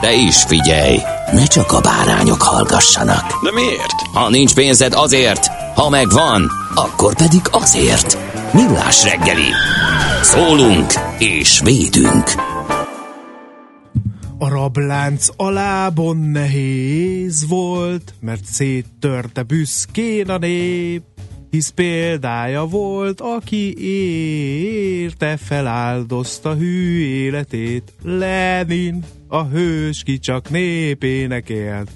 De is figyelj, ne csak a bárányok hallgassanak. De miért? Ha nincs pénzed azért, ha megvan, akkor pedig azért. Millás reggeli. Szólunk és védünk. A rablánc alábon nehéz volt, mert széttörte büszkén a nép, hisz példája volt, aki érte feláldozta hű életét. Lenin, a hős, ki csak népének élt.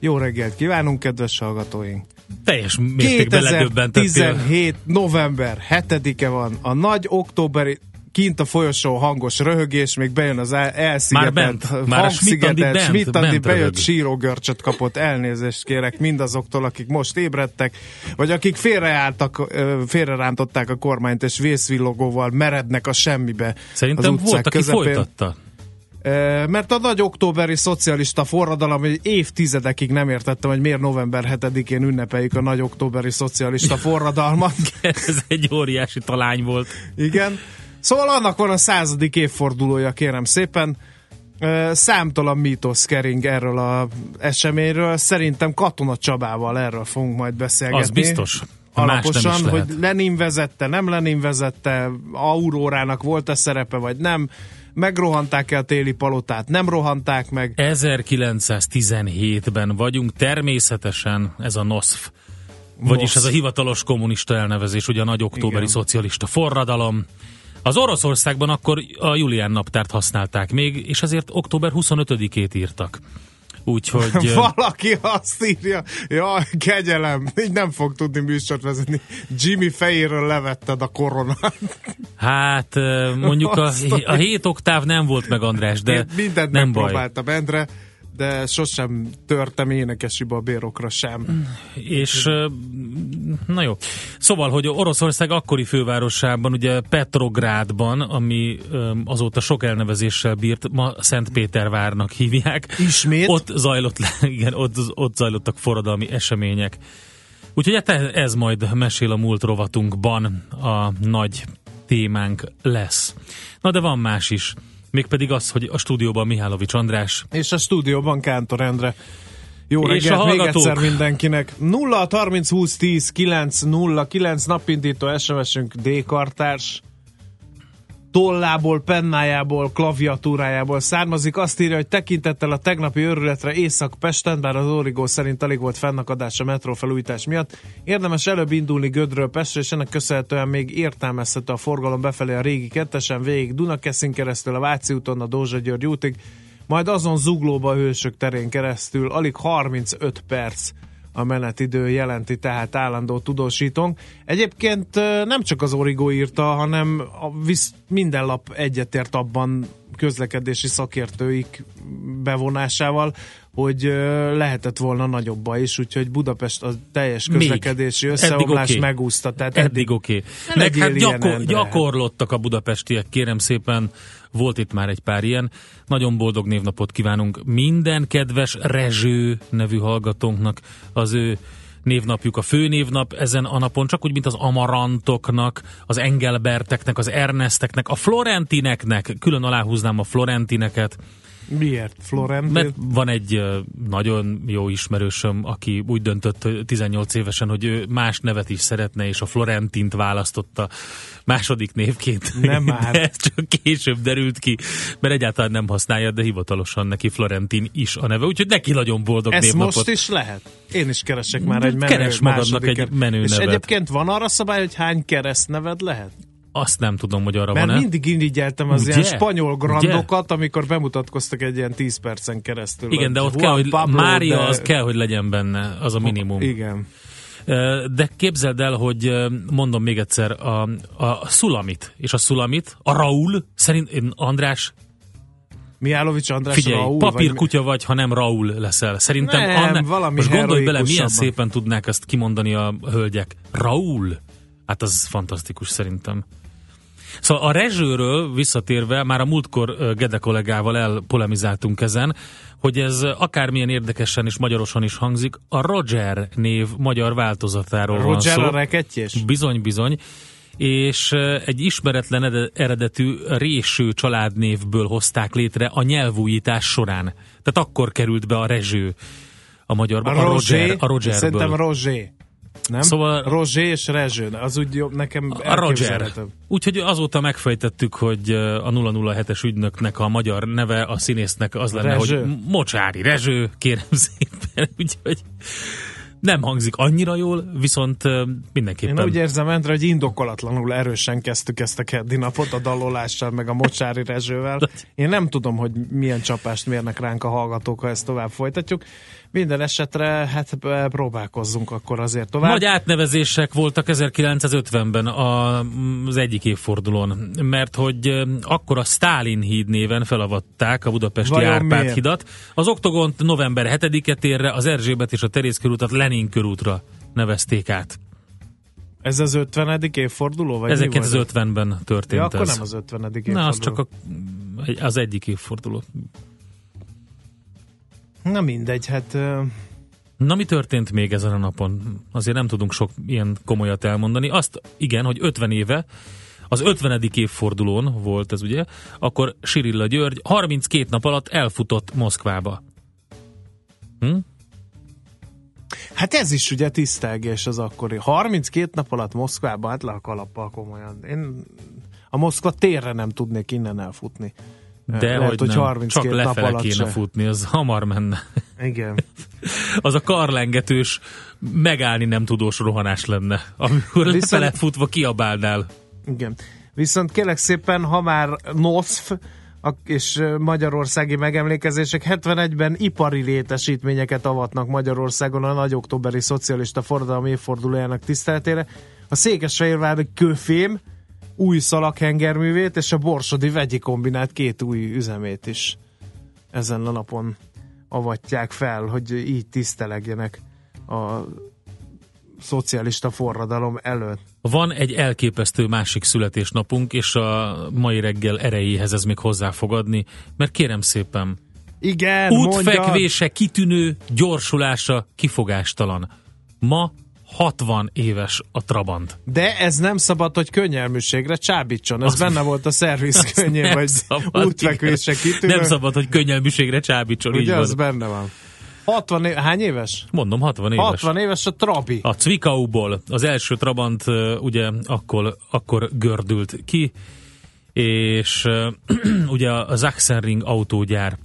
Jó reggelt kívánunk, kedves hallgatóink! Teljes mértékben ledöbbentettél. 2017. november 7-e van, a nagy októberi kint a folyosó hangos röhögés, még bejön az el- elszigetelt, Már bent. Már hangszigetelt, bent bejött sírógörcsöt kapott, elnézést kérek mindazoktól, akik most ébredtek, vagy akik félreálltak, félrerántották a kormányt, és vészvillogóval merednek a semmibe Szerintem az utcák volt, aki közepén. folytatta. Mert a nagy októberi szocialista forradalom, hogy évtizedekig nem értettem, hogy miért november 7-én ünnepeljük a nagy októberi szocialista forradalmat. Ez egy óriási talány volt. Igen. Szóval annak van a századik évfordulója, kérem szépen. Számtalan mítosz kering erről a eseményről. Szerintem Katona Csabával erről fogunk majd beszélgetni. Az biztos. Alaposan, hogy Lenin vezette, nem Lenin vezette, Aurórának volt-e szerepe, vagy nem. Megrohanták-e a téli palotát, nem rohanták meg. 1917-ben vagyunk, természetesen ez a NOSZF, vagyis ez a hivatalos kommunista elnevezés, ugye a nagy októberi Igen. szocialista forradalom. Az Oroszországban akkor a Julián naptárt használták még, és ezért október 25-ét írtak. Úgyhogy... Valaki azt írja, jaj, kegyelem, így nem fog tudni műsort vezetni. Jimmy fejéről levetted a koronát. Hát mondjuk a, a- 7 oktáv nem volt meg, András, de mindent nem baj. Endre, de sosem törtem énekesiba a bérokra sem. És na jó. Szóval, hogy Oroszország akkori fővárosában, ugye Petrográdban, ami azóta sok elnevezéssel bírt, ma Szentpétervárnak hívják. Ismét? Ott zajlott, le- igen, ott, ott zajlottak forradalmi események. Úgyhogy hát ez majd mesél a múlt rovatunkban a nagy témánk lesz. Na de van más is. Mégpedig az, hogy a stúdióban Mihálovics András És a stúdióban Kántor Endre. Jó És reggelt a még egyszer mindenkinek. 0 30 20 10 9 0 9 napindító SMS-ünk D-kartárs tollából, pennájából, klaviatúrájából származik. Azt írja, hogy tekintettel a tegnapi őrületre Észak-Pesten, bár az Origó szerint alig volt fennakadás a metró felújítás miatt, érdemes előbb indulni Gödről Pestre, és ennek köszönhetően még értelmezhető a forgalom befelé a régi kettesen, végig Dunakeszin keresztül, a Váci úton, a Dózsa György útig, majd azon zuglóba a hősök terén keresztül alig 35 perc a menetidő jelenti, tehát állandó tudósítónk. Egyébként nem csak az Origo írta, hanem a visz, minden lap egyetért abban közlekedési szakértőik bevonásával, hogy lehetett volna nagyobb baj is, úgyhogy Budapest a teljes Még. közlekedési Eddig összeomlás oké. megúszta. Tehát Eddig oké. Okay. Meg hát gyakor, gyakorlottak a budapestiek, kérem szépen, volt itt már egy pár ilyen. Nagyon boldog névnapot kívánunk minden kedves Rezső nevű hallgatónknak. Az ő névnapjuk a főnévnap ezen a napon, csak úgy, mint az Amarantoknak, az Engelberteknek, az Ernesteknek, a Florentineknek, külön aláhúznám a Florentineket, Miért? Florentin? Mert van egy nagyon jó ismerősöm, aki úgy döntött ö, 18 évesen, hogy ő más nevet is szeretne, és a Florentint választotta második névként. Nem már. De ez csak később derült ki, mert egyáltalán nem használja, de hivatalosan neki Florentin is a neve, úgyhogy neki nagyon boldog Ezt névnapot. most is lehet? Én is keresek már egy menő Keres magadnak egy menő És nevet. egyébként van arra szabály, hogy hány keresztneved lehet? Azt nem tudom, hogy arra Mert van-e. mindig irigyeltem az Ugye? ilyen spanyol Ugye? grandokat, amikor bemutatkoztak egy ilyen 10 percen keresztül. Igen, de ott Juan kell, hogy Pablo, Mária de- az kell, hogy legyen benne, az a minimum. Igen. De képzeld el, hogy mondom még egyszer, a, a Szulamit és a Szulamit, a Raul, szerint András, Mihálovics András figyelj, Raúl, papírkutya vagy, ha nem Raul leszel. Szerintem Nem, Anne, valami most gondolj bele, milyen szépen tudnák ezt kimondani a hölgyek. Raul? Hát az fantasztikus szerintem. Szóval a rezsőről visszatérve, már a múltkor Gede kollégával elpolemizáltunk ezen, hogy ez akármilyen érdekesen és magyarosan is hangzik, a Roger név magyar változatáról van Roger szó. a rekettyés? Bizony, bizony. És egy ismeretlen ede- eredetű réső családnévből hozták létre a nyelvújítás során. Tehát akkor került be a rezső a magyarba. A, Roger, a Rogerből. Szerintem Roger. Nem? Szóval- Roger és Rezső. Az úgy jobb, nekem a Roger. Úgyhogy azóta megfejtettük, hogy a 007-es ügynöknek a magyar neve, a színésznek az lenne, Rezső. hogy Mocsári Rezső, kérem szépen. Úgyhogy nem hangzik annyira jól, viszont mindenképpen. Én úgy érzem, Endre, hogy indokolatlanul erősen kezdtük ezt a keddi napot a dalolással, meg a Mocsári Rezsővel. Én nem tudom, hogy milyen csapást mérnek ránk a hallgatók, ha ezt tovább folytatjuk. Minden esetre, hát próbálkozzunk akkor azért tovább. Nagy átnevezések voltak 1950-ben a, az egyik évfordulón, mert hogy akkor a Stálin híd néven felavatták a budapesti Vajon Árpád miért? hidat. Az oktogont november 7-e térre, az Erzsébet és a Terész körútat Lenin körútra nevezték át. Ez az 50. évforduló? Vagy mi volt? 1950-ben történt Ja, akkor ez. nem az 50. évforduló. Na, az csak a, az egyik évforduló. Na mindegy, hát ö, Na, mi történt még ezen a napon? Azért nem tudunk sok ilyen komolyat elmondani. Azt igen, hogy 50 éve, az 50. évfordulón volt ez ugye, akkor Sirilla György 32 nap alatt elfutott Moszkvába. Hm? Hát ez is ugye tisztelgés az akkori. 32 nap alatt Moszkvába, hát le a kalappal komolyan. Én a Moszkva térre nem tudnék innen elfutni. De Lehet, hogy, hogy nem. 32 Csak nap lefele alatt kéne se. futni, az hamar menne. Igen. Az a karlengetős, megállni nem tudós rohanás lenne, amikor Viszont- lefele futva kiabálnál. Igen. Viszont kérlek szépen, ha már NOSZF a- és magyarországi megemlékezések 71-ben ipari létesítményeket avatnak Magyarországon a nagy októberi szocialista forradalmi évfordulójának tiszteletére. A Székesfehérvári kőfém új szalaghengerművét és a Borsodi vegyi kombinát két új üzemét is ezen a napon avatják fel, hogy így tisztelegjenek a szocialista forradalom előtt. Van egy elképesztő másik születésnapunk, és a mai reggel erejéhez ez még hozzá fog adni, mert kérem szépen, Igen, mondja. útfekvése kitűnő, gyorsulása kifogástalan. Ma 60 éves a Trabant. De ez nem szabad, hogy könnyelműségre csábítson. Ez Az- benne volt a szerviz könnyén, vagy szabad, útfekvése igen. kitűnő. Nem szabad, hogy könnyelműségre csábítson, így Ugye, van. az benne van. 60 év, hány éves? Mondom, 60 éves. 60 éves a Trabi. A Zwickauból az első Trabant ugye akkor, akkor gördült ki, és ugye a Sachsenring autógyár,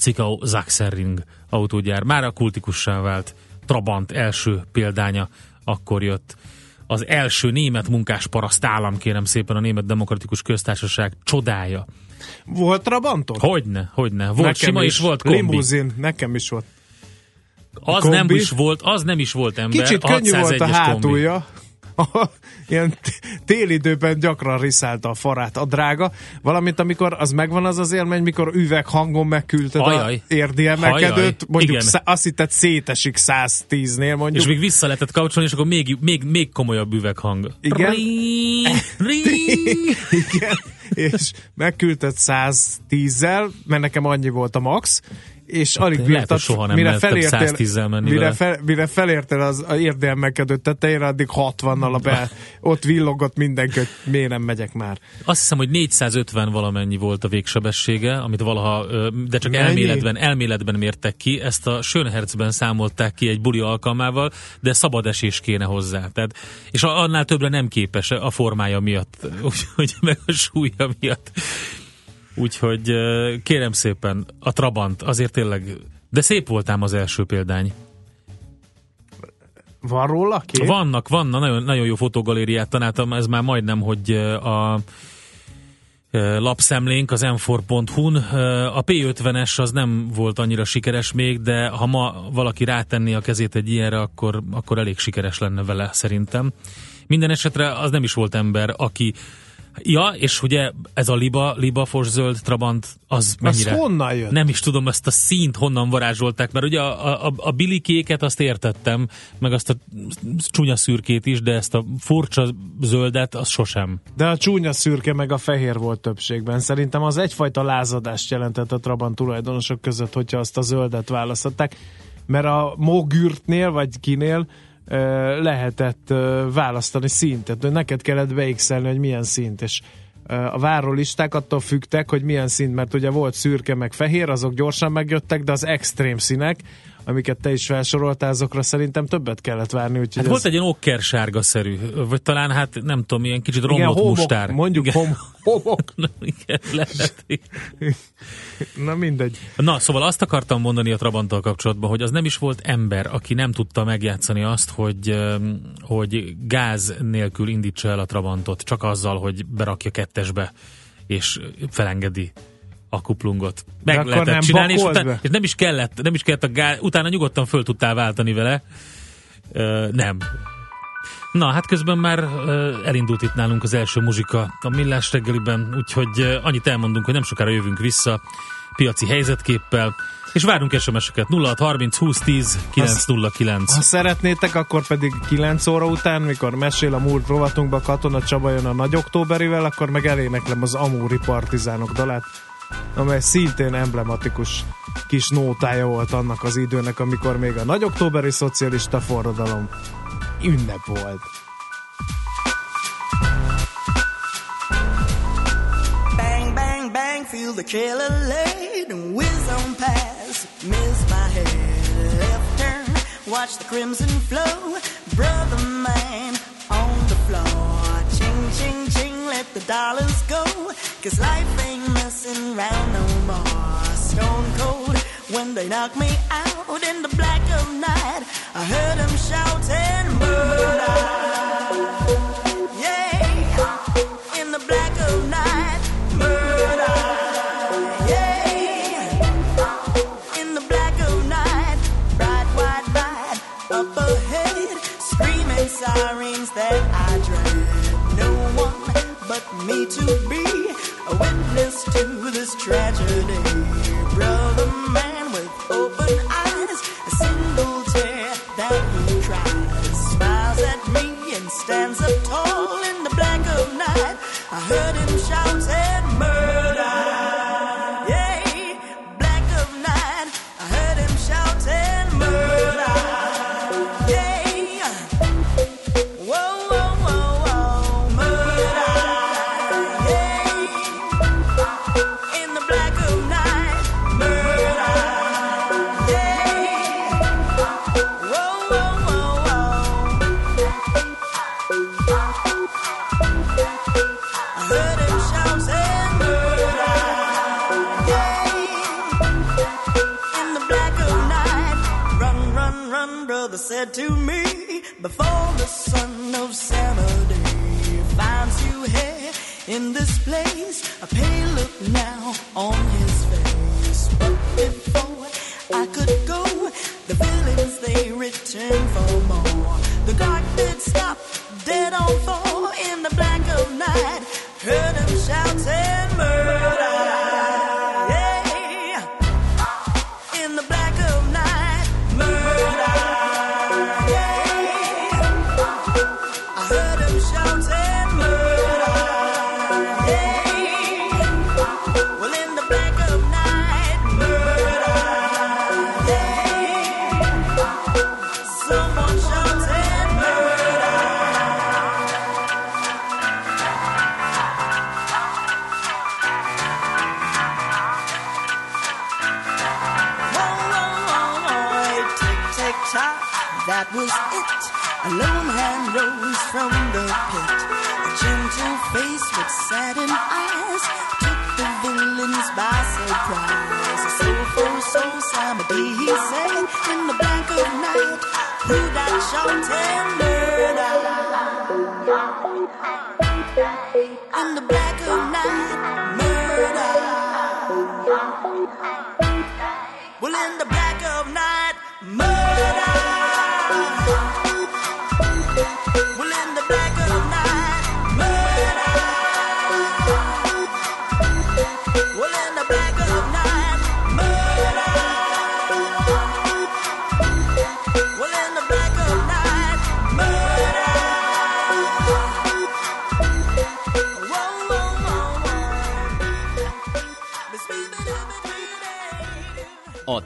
Zwickau Sachsenring autógyár már a kultikussá vált Trabant első példánya akkor jött. Az első német munkásparaszt állam, kérem szépen, a Német Demokratikus Köztársaság csodája. Volt Trabantot? Hogyne, hogyne. Volt sima és volt kombi. Limuzin, nekem is volt. Az kombi. nem is volt, az nem is volt ember. Kicsit könnyű volt a 601-es kombi. Ilyen télidőben gyakran riszálta a farát a drága, valamint amikor az megvan az az élmény, mikor üveghangon megküldted Ajaj. a érdi emelkedőt, mondjuk Igen. szá- azt hitted szétesik 110-nél mondjuk. És még vissza lehetett kapcsolni, és akkor még, még, még komolyabb üveghang. Igen. Ring, ring. Igen, és megküldted 110-zel, mert nekem annyi volt a max, és alig Lehet, hogy bírtad, soha nem mire felértél, 110-zel menni mire, fel, mire felértél az a érdelmekedő tetejére, addig 60-nal a be, ott villogott mindenki, hogy miért nem megyek már. Azt hiszem, hogy 450 valamennyi volt a végsebessége, amit valaha, de csak Mennyi? elméletben, elméletben mértek ki. Ezt a Schönherzben számolták ki egy buli alkalmával, de szabad esés kéne hozzá. Tehát, és annál többre nem képes a formája miatt, úgyhogy meg a súlya miatt. Úgyhogy kérem szépen, a Trabant azért tényleg, de szép voltám az első példány. Van róla kép? Vannak, vannak, nagyon, nagyon jó fotogalériát tanáltam, ez már majdnem, hogy a lapszemlénk az m4.hu-n. Ö, A P50-es az nem volt annyira sikeres még, de ha ma valaki rátenni a kezét egy ilyenre, akkor, akkor elég sikeres lenne vele szerintem. Minden esetre az nem is volt ember, aki Ja, és ugye ez a liba, libafos zöld trabant, az mennyire... honnan jött? Nem is tudom ezt a színt honnan varázsolták, mert ugye a, a, a bilikéket azt értettem, meg azt a csúnya szürkét is, de ezt a furcsa zöldet, az sosem. De a csúnya szürke meg a fehér volt többségben. Szerintem az egyfajta lázadást jelentett a Trabant tulajdonosok között, hogyha azt a zöldet választották. Mert a Mogürtnél, vagy kinél lehetett választani szintet. Neked kellett beixelni, hogy milyen szint, és a várólisták attól függtek, hogy milyen szint, mert ugye volt szürke meg fehér, azok gyorsan megjöttek, de az extrém színek, amiket te is felsoroltál, azokra szerintem többet kellett várni. Úgyhogy Hát ez- volt egy ilyen okker-sárga-szerű, vagy talán hát nem tudom, ilyen kicsit igen, romlott homok, mustár. mondjuk Igen. hom, homok. Na, igen, lehet. Na mindegy. Na, szóval azt akartam mondani a Trabanttal kapcsolatban, hogy az nem is volt ember, aki nem tudta megjátszani azt, hogy, hogy gáz nélkül indítsa el a Trabantot, csak azzal, hogy berakja kettesbe, és felengedi a kuplungot. Meg akkor lehetett nem csinálni, és, utána, és nem is kellett, nem is kellett a gáz, utána nyugodtan föl tudtál váltani vele. Ö, nem. Na, hát közben már ö, elindult itt nálunk az első muzsika a Millás reggeliben, úgyhogy ö, annyit elmondunk, hogy nem sokára jövünk vissza piaci helyzetképpel, és várunk SMS-eket 0630 2010 909. Ha szeretnétek, akkor pedig 9 óra után, mikor mesél a múlt rovatunkba Katona Csaba jön a Nagy Októberivel, akkor meg eléneklem az Amúri Partizánok dalát, amely szintén emblematikus kis nótája volt annak az időnek, amikor még a Nagy Októberi Szocialista Forradalom ünnep volt. Bang, bang, bang, feel the killer laid and whiz on past. Miss my head, left turn, watch the crimson flow. Brother man on the floor, ching, ching, ching, let the dollars go. Cause life ain't messing round no more. Stone cold when they knock me out in the black of night. I heard them shouting murder. Yeah, in the black of night, murder. Yeah, in the black of night, bright up ahead, screaming sirens that I dread. No one but me to be a witness to this tragedy. Was it. A lone hand rose from the pit. A gentle face with saddened eyes took the villains by surprise. A soulful soul Samedi, he said, in the blank of night, who that shot and murder?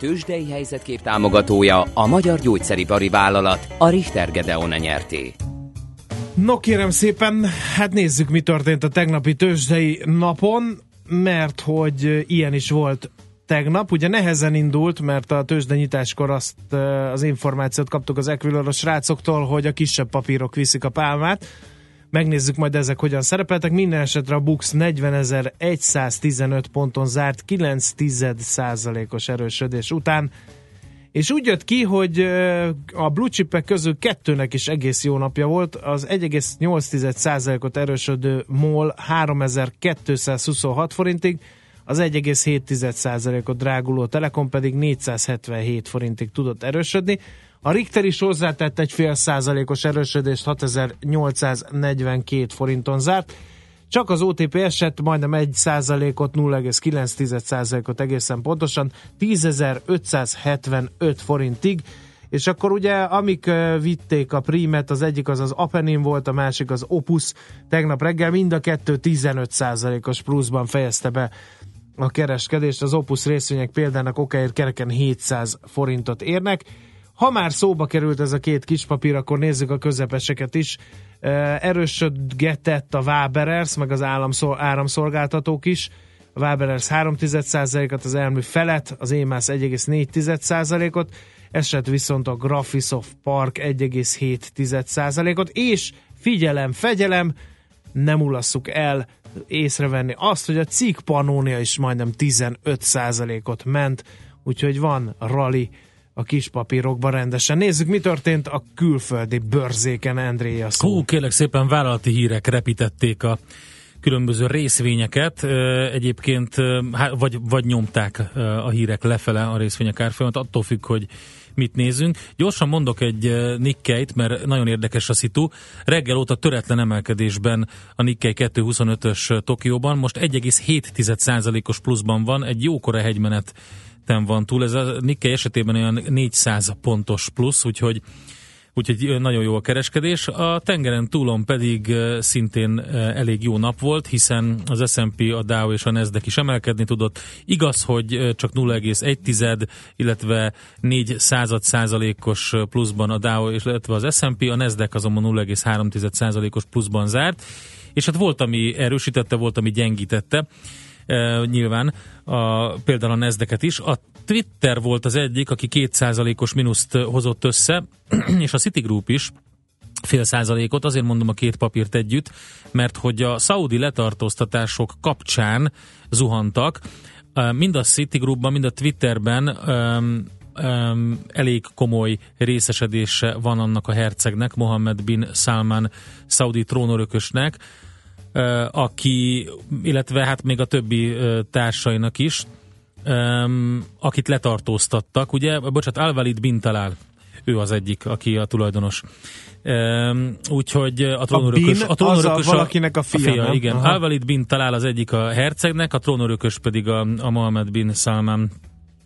Tőzsdei helyzetkép támogatója a Magyar Gyógyszeripari Vállalat, a Richter Gedeon nyerté. No kérem szépen, hát nézzük mi történt a tegnapi tőzsdei napon, mert hogy ilyen is volt tegnap. Ugye nehezen indult, mert a tőzsdenyitáskor azt az információt kaptuk az Equiloros srácoktól, hogy a kisebb papírok viszik a pálmát. Megnézzük majd ezek hogyan szerepeltek. Minden esetre a Bux 40.115 ponton zárt 9 os erősödés után. És úgy jött ki, hogy a blue chipek közül kettőnek is egész jó napja volt. Az 1,8%-ot erősödő MOL 3226 forintig, az 1,7%-ot dráguló Telekom pedig 477 forintig tudott erősödni. A Richter is hozzátett egy fél százalékos erősödést 6842 forinton zárt. Csak az OTP esett majdnem 1 százalékot, 0,9 százalékot egészen pontosan, 10.575 forintig, és akkor ugye amik vitték a prímet, az egyik az az Apenin volt, a másik az Opus, tegnap reggel mind a kettő 15 százalékos pluszban fejezte be a kereskedést, az Opus részvények példának okáért kereken 700 forintot érnek. Ha már szóba került ez a két kis papír, akkor nézzük a közepeseket is. Erősödgetett a Waberers, meg az államszol- áramszolgáltatók is. A Waberers 3,1%-ot, az elmű felet, az EMAS 1,4%-ot, esett viszont a Graphisoft Park 1,7%-ot, és figyelem, fegyelem, nem ulasszuk el észrevenni azt, hogy a cikk Pannonia is majdnem 15%-ot ment, úgyhogy van rally a kis papírokban rendesen. Nézzük, mi történt a külföldi bőrzéken, Andréja szó. Hú, kérlek szépen vállalati hírek repítették a különböző részvényeket. Egyébként vagy, vagy nyomták a hírek lefele a részvények árfolyamat, attól függ, hogy mit nézünk. Gyorsan mondok egy Nikkei-t, mert nagyon érdekes a szitu. Reggel óta töretlen emelkedésben a Nikkei 225-ös Tokióban, most 1,7%-os pluszban van, egy jókora hegymenet van túl. Ez a Nikkei esetében olyan 400 pontos plusz, úgyhogy Úgyhogy nagyon jó a kereskedés. A tengeren túlon pedig szintén elég jó nap volt, hiszen az S&P, a Dow és a Nasdaq is emelkedni tudott. Igaz, hogy csak 0,1, illetve 4 század százalékos pluszban a Dow, illetve az S&P, a Nasdaq azonban 0,3 százalékos pluszban zárt. És hát volt, ami erősítette, volt, ami gyengítette e, nyilván, a, például a Nezdeket is. A Twitter volt az egyik, aki kétszázalékos mínuszt hozott össze, és a Citigroup is fél százalékot, azért mondom a két papírt együtt, mert hogy a szaudi letartóztatások kapcsán zuhantak, E, mind a Citigroupban, mind a Twitterben um, um, elég komoly részesedése van annak a hercegnek, Mohammed bin Salman szaudi trónörökösnek, aki, illetve hát még a többi társainak is, akit letartóztattak, ugye, bocsánat, Al-Walid bin Talal, ő az egyik, aki a tulajdonos. Úgyhogy a trónörökös... bin az a valakinek a fia, nem? igen. Aha. Al-Walid bin Talal az egyik a hercegnek, a trónörökös pedig a, a Mohammed bin Salman,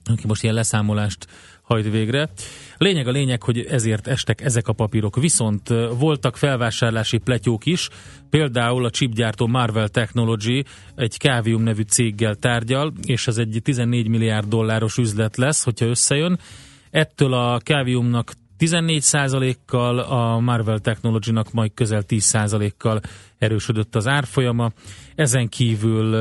aki most ilyen leszámolást hajt végre. Lényeg a lényeg, hogy ezért estek ezek a papírok. Viszont voltak felvásárlási pletyók is, például a chipgyártó Marvel Technology egy Cavium nevű céggel tárgyal, és ez egy 14 milliárd dolláros üzlet lesz, hogyha összejön. Ettől a Caviumnak 14%-kal, a Marvel Technology-nak majd közel 10%-kal erősödött az árfolyama. Ezen kívül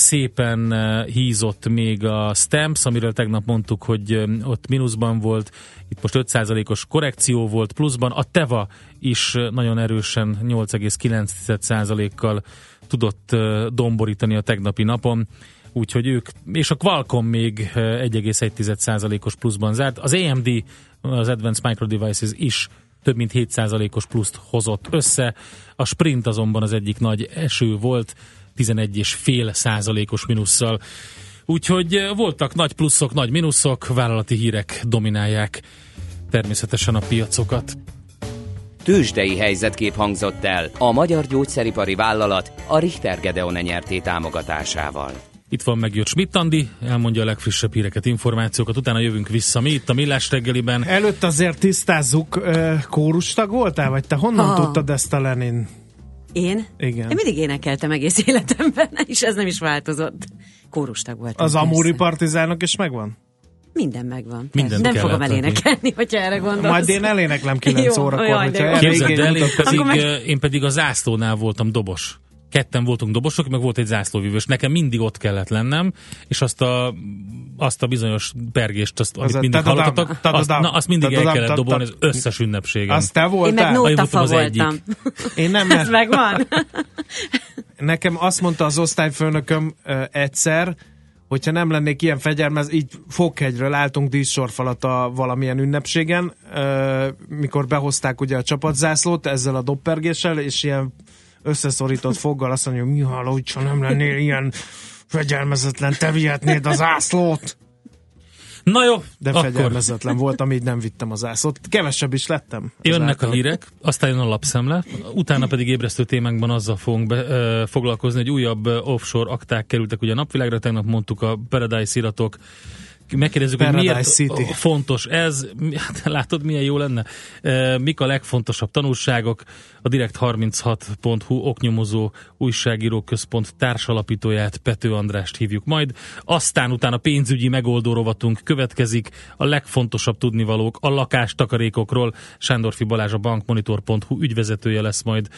szépen eh, hízott még a Stamps, amiről tegnap mondtuk, hogy eh, ott mínuszban volt, itt most 5%-os korrekció volt pluszban, a Teva is eh, nagyon erősen 8,9%-kal tudott domborítani a tegnapi napon, úgyhogy ők, és a Qualcomm még 1,1%-os pluszban zárt. Az AMD, az Advanced Micro Devices is több mint 7%-os pluszt hozott össze. A Sprint azonban az egyik nagy eső volt, 11,5 százalékos minusszal. Úgyhogy voltak nagy pluszok, nagy minuszok, vállalati hírek dominálják természetesen a piacokat. Tőzsdei helyzetkép hangzott el a magyar gyógyszeripari vállalat a Richter Gedeon nyerté támogatásával. Itt van meg Schmidt Andi, elmondja a legfrissebb híreket, információkat, utána jövünk vissza mi itt a Millás reggeliben. Előtt azért tisztázzuk, kórustag voltál, vagy te honnan ha. tudtad ezt a Lenin? Én? Igen. Én mindig énekeltem egész életemben, és ez nem is változott. Kórustag voltam. Az Amúri partizánok is megvan? Minden megvan. Minden nem fogom elénekelni, hogyha erre gondolsz. Majd én eléneklem 9 órakor. Jaj, Képzeld el, én pedig, meg... én pedig a zászlónál voltam dobos ketten voltunk dobosok, meg volt egy zászlóvívős. Nekem mindig ott kellett lennem, és azt a, azt a bizonyos pergést, azt, amit mindig hallottatok, azt, na, azt mindig el kellett dobolni az összes ünnepségen. Azt te voltál? Én meg nótafa voltam. Én nem. Ez megvan. Nekem azt mondta az osztályfőnököm egyszer, hogyha nem lennék ilyen fegyelmez, így Fokhegyről álltunk díszsorfalat a valamilyen ünnepségen, mikor behozták ugye a csapatzászlót ezzel a doppergéssel, és ilyen összeszorított foggal azt mondja, Mihály, hogyha nem lennél ilyen fegyelmezetlen, te vihetnéd az ászlót. Na jó, De akkor... fegyelmezetlen voltam, így nem vittem az ászlót. Kevesebb is lettem. Jönnek a hírek, aztán jön a lapszemle, utána pedig ébresztő témánkban azzal fogunk be, ö, foglalkozni, hogy újabb offshore akták kerültek ugye a napvilágra, tegnap mondtuk a Paradise iratok, megkérdezzük, hogy miért City. fontos ez, hát látod, milyen jó lenne. Mik a legfontosabb tanulságok? A Direkt36.hu oknyomozó újságíró központ társalapítóját, Pető Andrást hívjuk majd. Aztán utána pénzügyi megoldó rovatunk következik. A legfontosabb tudnivalók a lakástakarékokról. Sándorfi Balázs a bankmonitor.hu ügyvezetője lesz majd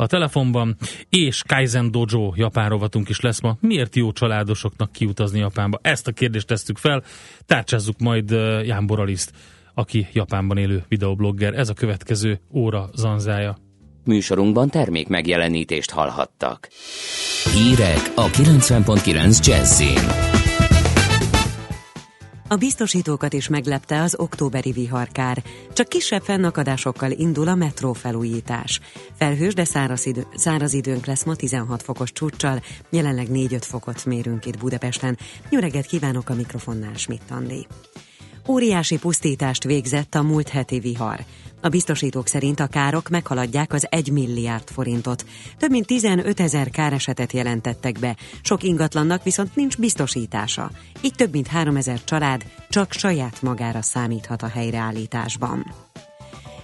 a telefonban, és Kaizen Dojo japán rovatunk is lesz ma. Miért jó családosoknak kiutazni Japánba? Ezt a kérdést tesszük fel, tárcsázzuk majd Ján Boraliszt, aki Japánban élő videoblogger. Ez a következő óra zanzája. Műsorunkban termék megjelenítést hallhattak. Hírek a 90.9 Jazzin. A biztosítókat is meglepte az októberi viharkár. Csak kisebb fennakadásokkal indul a metró felújítás. Felhős, de száraz, idő, száraz időnk lesz ma 16 fokos csúccsal, jelenleg 4-5 fokot mérünk itt Budapesten. Jó kívánok a mikrofonnál, Schmidt Andi. Óriási pusztítást végzett a múlt heti vihar. A biztosítók szerint a károk meghaladják az 1 milliárd forintot. Több mint 15 ezer káresetet jelentettek be, sok ingatlannak viszont nincs biztosítása. Így több mint 3 ezer család csak saját magára számíthat a helyreállításban.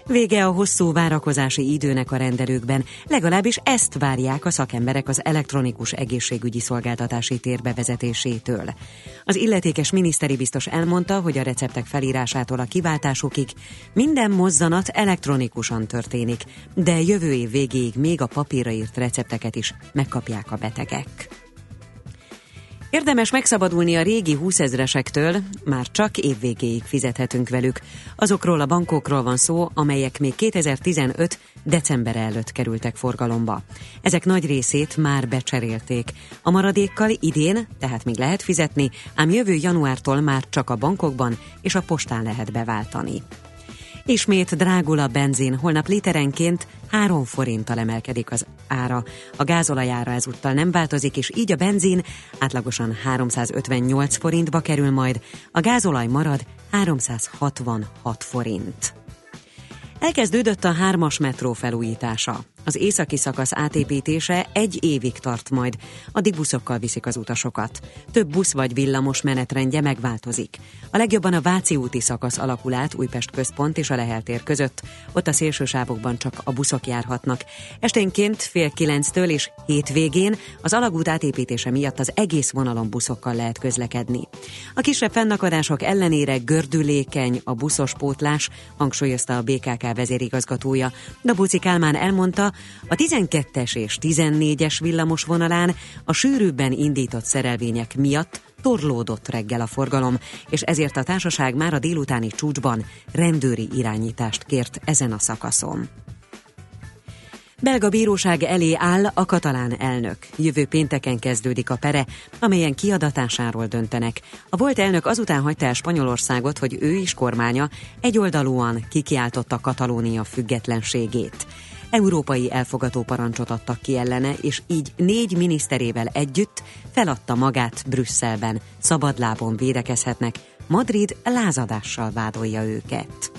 Vége a hosszú várakozási időnek a rendelőkben, legalábbis ezt várják a szakemberek az elektronikus egészségügyi szolgáltatási tér bevezetésétől. Az illetékes miniszteri biztos elmondta, hogy a receptek felírásától a kiváltásokig minden mozzanat elektronikusan történik, de jövő év végéig még a papírra írt recepteket is megkapják a betegek. Érdemes megszabadulni a régi 20 ezresektől, már csak évvégéig fizethetünk velük. Azokról a bankokról van szó, amelyek még 2015. december előtt kerültek forgalomba. Ezek nagy részét már becserélték. A maradékkal idén, tehát még lehet fizetni, ám jövő januártól már csak a bankokban és a postán lehet beváltani. Ismét drágul a benzin, holnap literenként 3 forinttal emelkedik az ára. A gázolajára ezúttal nem változik, és így a benzin átlagosan 358 forintba kerül majd, a gázolaj marad 366 forint. Elkezdődött a hármas metró felújítása. Az északi szakasz átépítése egy évig tart majd. Addig buszokkal viszik az utasokat. Több busz vagy villamos menetrendje megváltozik. A legjobban a Váci úti szakasz alakul át Újpest központ és a Lehel tér között. Ott a szélsősávokban csak a buszok járhatnak. Esténként fél kilenctől és hétvégén az alagút átépítése miatt az egész vonalon buszokkal lehet közlekedni. A kisebb fennakadások ellenére gördülékeny a buszos pótlás, hangsúlyozta a BKK vezérigazgatója. Dabuci Kálmán elmondta, a 12-es és 14-es villamos vonalán a sűrűbben indított szerelvények miatt torlódott reggel a forgalom, és ezért a társaság már a délutáni csúcsban rendőri irányítást kért ezen a szakaszon. Belga bíróság elé áll a katalán elnök. Jövő pénteken kezdődik a pere, amelyen kiadatásáról döntenek. A volt elnök azután hagyta el Spanyolországot, hogy ő is kormánya egyoldalúan kikiáltotta Katalónia függetlenségét. Európai elfogató parancsot adtak ki ellene, és így négy miniszterével együtt feladta magát Brüsszelben. Szabadlábon védekezhetnek, Madrid lázadással vádolja őket.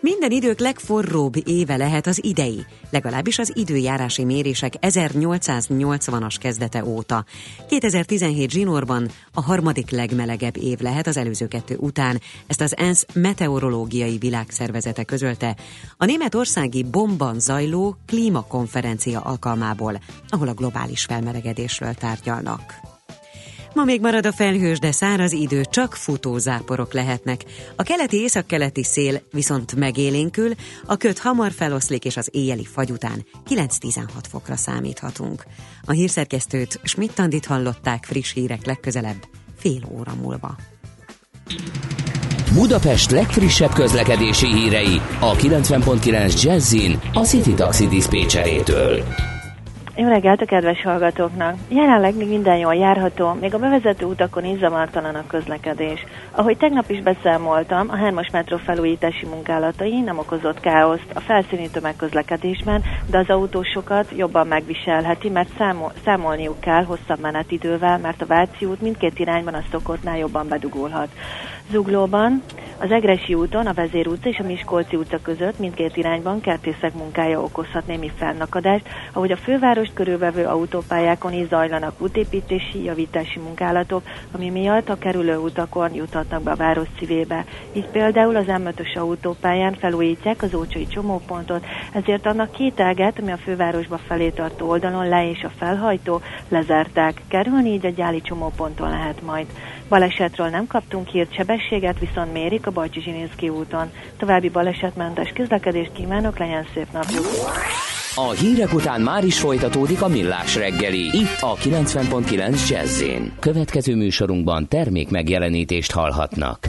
Minden idők legforróbb éve lehet az idei, legalábbis az időjárási mérések 1880-as kezdete óta. 2017 zsinórban a harmadik legmelegebb év lehet az előző kettő után, ezt az ENSZ meteorológiai világszervezete közölte a németországi Bomban zajló klímakonferencia alkalmából, ahol a globális felmelegedésről tárgyalnak. Ma még marad a felhős, de száraz idő, csak futózáporok lehetnek. A keleti északkeleti szél viszont megélénkül, a köt hamar feloszlik, és az éjjeli fagy után 9-16 fokra számíthatunk. A hírszerkesztőt Schmidt-Tandit hallották friss hírek legközelebb, fél óra múlva. Budapest legfrissebb közlekedési hírei a 90.9 Jazzin a City Taxi Dispécsejétől. Jó reggelt a kedves hallgatóknak! Jelenleg még minden jól járható, még a bevezető utakon is zavartalan a közlekedés. Ahogy tegnap is beszámoltam, a 3-as metró felújítási munkálatai nem okozott káoszt a felszíni tömegközlekedésben, de az autósokat jobban megviselheti, mert számol, számolniuk kell hosszabb menetidővel, mert a Váci út mindkét irányban a Szokotnál jobban bedugulhat. Zuglóban, az Egresi úton, a Vezér utca és a Miskolci utca között mindkét irányban kertészek munkája okozhat némi fennakadást, ahogy a fővárost körülvevő autópályákon is zajlanak útépítési, javítási munkálatok, ami miatt a kerülő utakon juthatnak be a város szívébe. Így például az M5-ös autópályán felújítják az ócsai csomópontot, ezért annak két ágát, ami a fővárosba felé tartó oldalon le és a felhajtó, lezárták. Kerülni így a gyáli csomóponton lehet majd. Balesetről nem kaptunk hírt, sebességet viszont mérik a Bajcsi Zsininszki úton. További balesetmentes közlekedést kívánok, legyen szép napjuk! A hírek után már is folytatódik a millás reggeli, itt a 90.9 jazz Következő műsorunkban termék megjelenítést hallhatnak.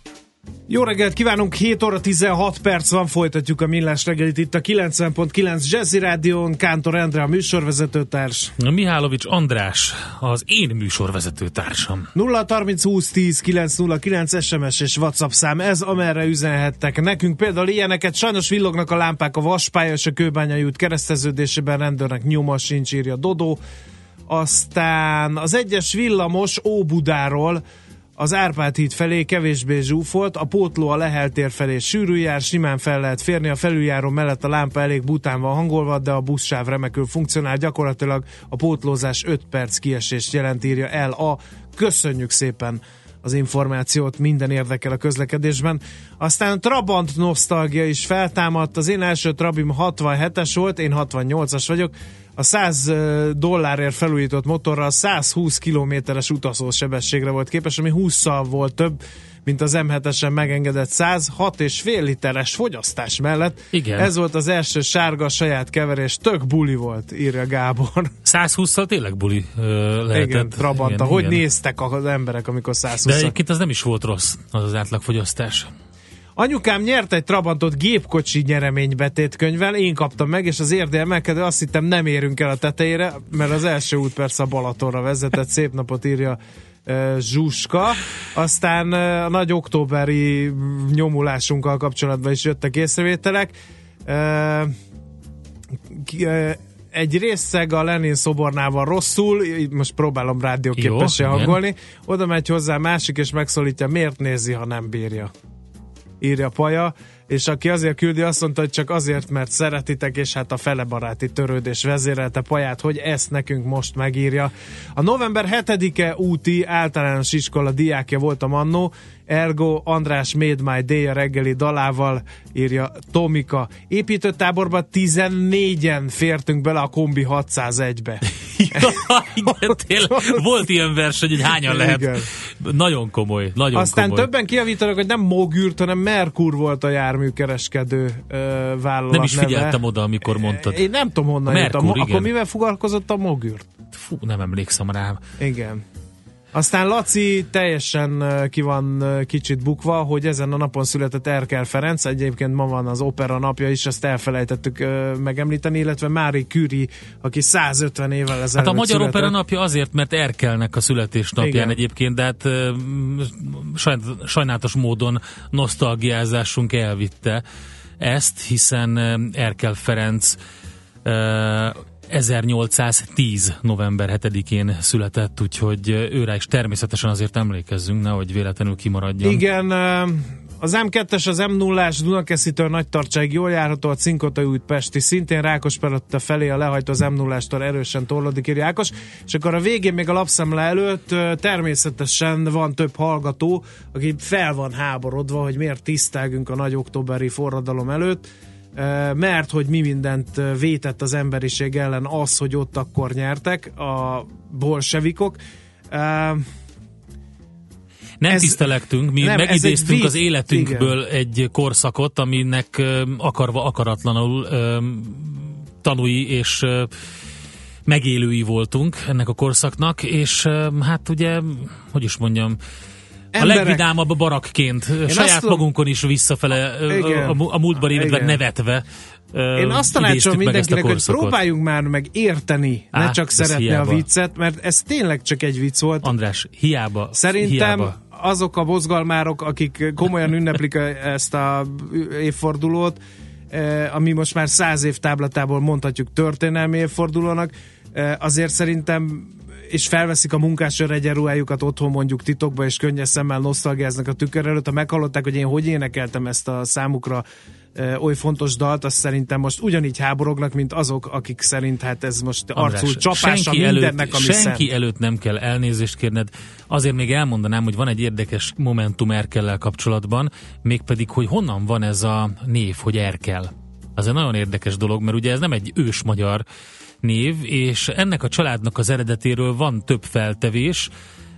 Jó reggelt kívánunk, 7 óra 16 perc van, folytatjuk a Millás reggelit itt a 90.9 Jazzy Rádión, Kántor Endre a műsorvezetőtárs. Mihálovics András, az én műsorvezető társam. 0 30 20 10 909 SMS és WhatsApp szám, ez amerre üzenhettek nekünk. Például ilyeneket sajnos villognak a lámpák a Vaspálya és a Kőbányai út kereszteződésében, rendőrnek nyoma sincs, írja Dodó. Aztán az egyes villamos Óbudáról az Árpád híd felé kevésbé zsúfolt, a pótló a Lehel tér felé sűrű jár, simán fel lehet férni, a felüljáró mellett a lámpa elég bután van hangolva, de a buszsáv remekül funkcionál, gyakorlatilag a pótlózás 5 perc kiesést jelent, írja el a Köszönjük szépen az információt, minden érdekel a közlekedésben. Aztán Trabant nosztalgia is feltámadt, az én első Trabim 67-es volt, én 68-as vagyok, a 100 dollárért felújított motorral 120 kilométeres utazó sebességre volt képes, ami 20-szal volt több, mint az M7-esen megengedett 106 és fél literes fogyasztás mellett. Igen. Ez volt az első sárga saját keverés, tök buli volt, írja Gábor. 120-szal tényleg buli ö, lehetett. Igen, Trabanta. Igen, Hogy igen. néztek az emberek, amikor 120 De egyébként az nem is volt rossz, az az átlagfogyasztás. Anyukám nyert egy Trabantot gépkocsi nyereménybetét könyvvel, én kaptam meg, és az érde emelkedő, azt hittem nem érünk el a tetejére, mert az első út persze a Balatonra vezetett, szép napot írja Zsuska. Aztán a nagy októberi nyomulásunkkal kapcsolatban is jöttek észrevételek. Egy részeg a Lenin szobornával rosszul, most próbálom rádióképesen hangolni, oda megy hozzá másik, és megszólítja, miért nézi, ha nem bírja írja Paja, és aki azért küldi, azt mondta, hogy csak azért, mert szeretitek, és hát a fele baráti törődés vezérelte Paját, hogy ezt nekünk most megírja. A november 7-e úti általános iskola diákja voltam annó, ergo András Made My a reggeli dalával, írja Tomika. Építőtáborban 14-en fértünk bele a kombi 601-be. Igen, tényleg. Volt ilyen verseny, hogy hányan lehet. Igen. Nagyon komoly, nagyon Aztán komoly. többen kiavítanak, hogy nem Mogürt, hanem Merkur volt a járműkereskedő ö, vállalat Nem is neve. figyeltem oda, amikor mondtad. Én nem tudom honnan Merkur, igen. akkor mivel foglalkozott a Mogürt? Fú, nem emlékszem rá. Igen. Aztán Laci teljesen ki van kicsit bukva, hogy ezen a napon született Erkel Ferenc, egyébként ma van az opera napja is, ezt elfelejtettük megemlíteni, illetve Mári Curie, aki 150 évvel ezelőtt Hát a Magyar született. Opera napja azért, mert Erkelnek a születésnapján Igen. egyébként, de hát sajn- sajnálatos módon nosztalgiázásunk elvitte ezt, hiszen Erkel Ferenc 1810. november 7-én született, úgyhogy őrá is természetesen azért emlékezzünk, nehogy véletlenül kimaradjon. Igen, az M2-es, az M0-ás Dunakeszitől nagy tartsáig jól járható, a Cinkotai út Pesti szintén Rákospalotta felé a lehajtó az M0-ástól erősen torlódik, írja Ákos, és akkor a végén még a lapszemle előtt természetesen van több hallgató, aki fel van háborodva, hogy miért tisztelgünk a nagy októberi forradalom előtt, mert hogy mi mindent vétett az emberiség ellen az, hogy ott akkor nyertek a bolsevikok. Nem Ez- tisztelektünk, mi nem, megidéztünk egy az életünkből egy korszakot, aminek akarva akaratlanul tanúi és megélői voltunk ennek a korszaknak, és hát ugye, hogy is mondjam, a Emberek- legvidámabb barakként, azt saját tudom- magunkon is visszafele, Igen. a, a múltban nevetve Én azt tanácsolom a mindenkinek, hogy próbáljunk már meg érteni, ne Á, csak ez szeretni hiába. a viccet, mert ez tényleg csak egy vicc volt. András, hiába. Szerintem hiába. azok a mozgalmárok, akik komolyan ünneplik ezt a évfordulót, ami most már száz év táblatából mondhatjuk történelmi évfordulónak, azért szerintem és felveszik a munkásőr egyenruhájukat otthon mondjuk titokba, és könnyes szemmel nosztalgiáznak a tükör előtt. Ha meghallották, hogy én hogy énekeltem ezt a számukra oly fontos dalt, azt szerintem most ugyanígy háborognak, mint azok, akik szerint hát ez most arcul csapása mindennek, előtt, ami senki szent. előtt nem kell elnézést kérned. Azért még elmondanám, hogy van egy érdekes momentum Erkellel kapcsolatban, mégpedig, hogy honnan van ez a név, hogy Erkel. Az egy nagyon érdekes dolog, mert ugye ez nem egy ős magyar név, és ennek a családnak az eredetéről van több feltevés.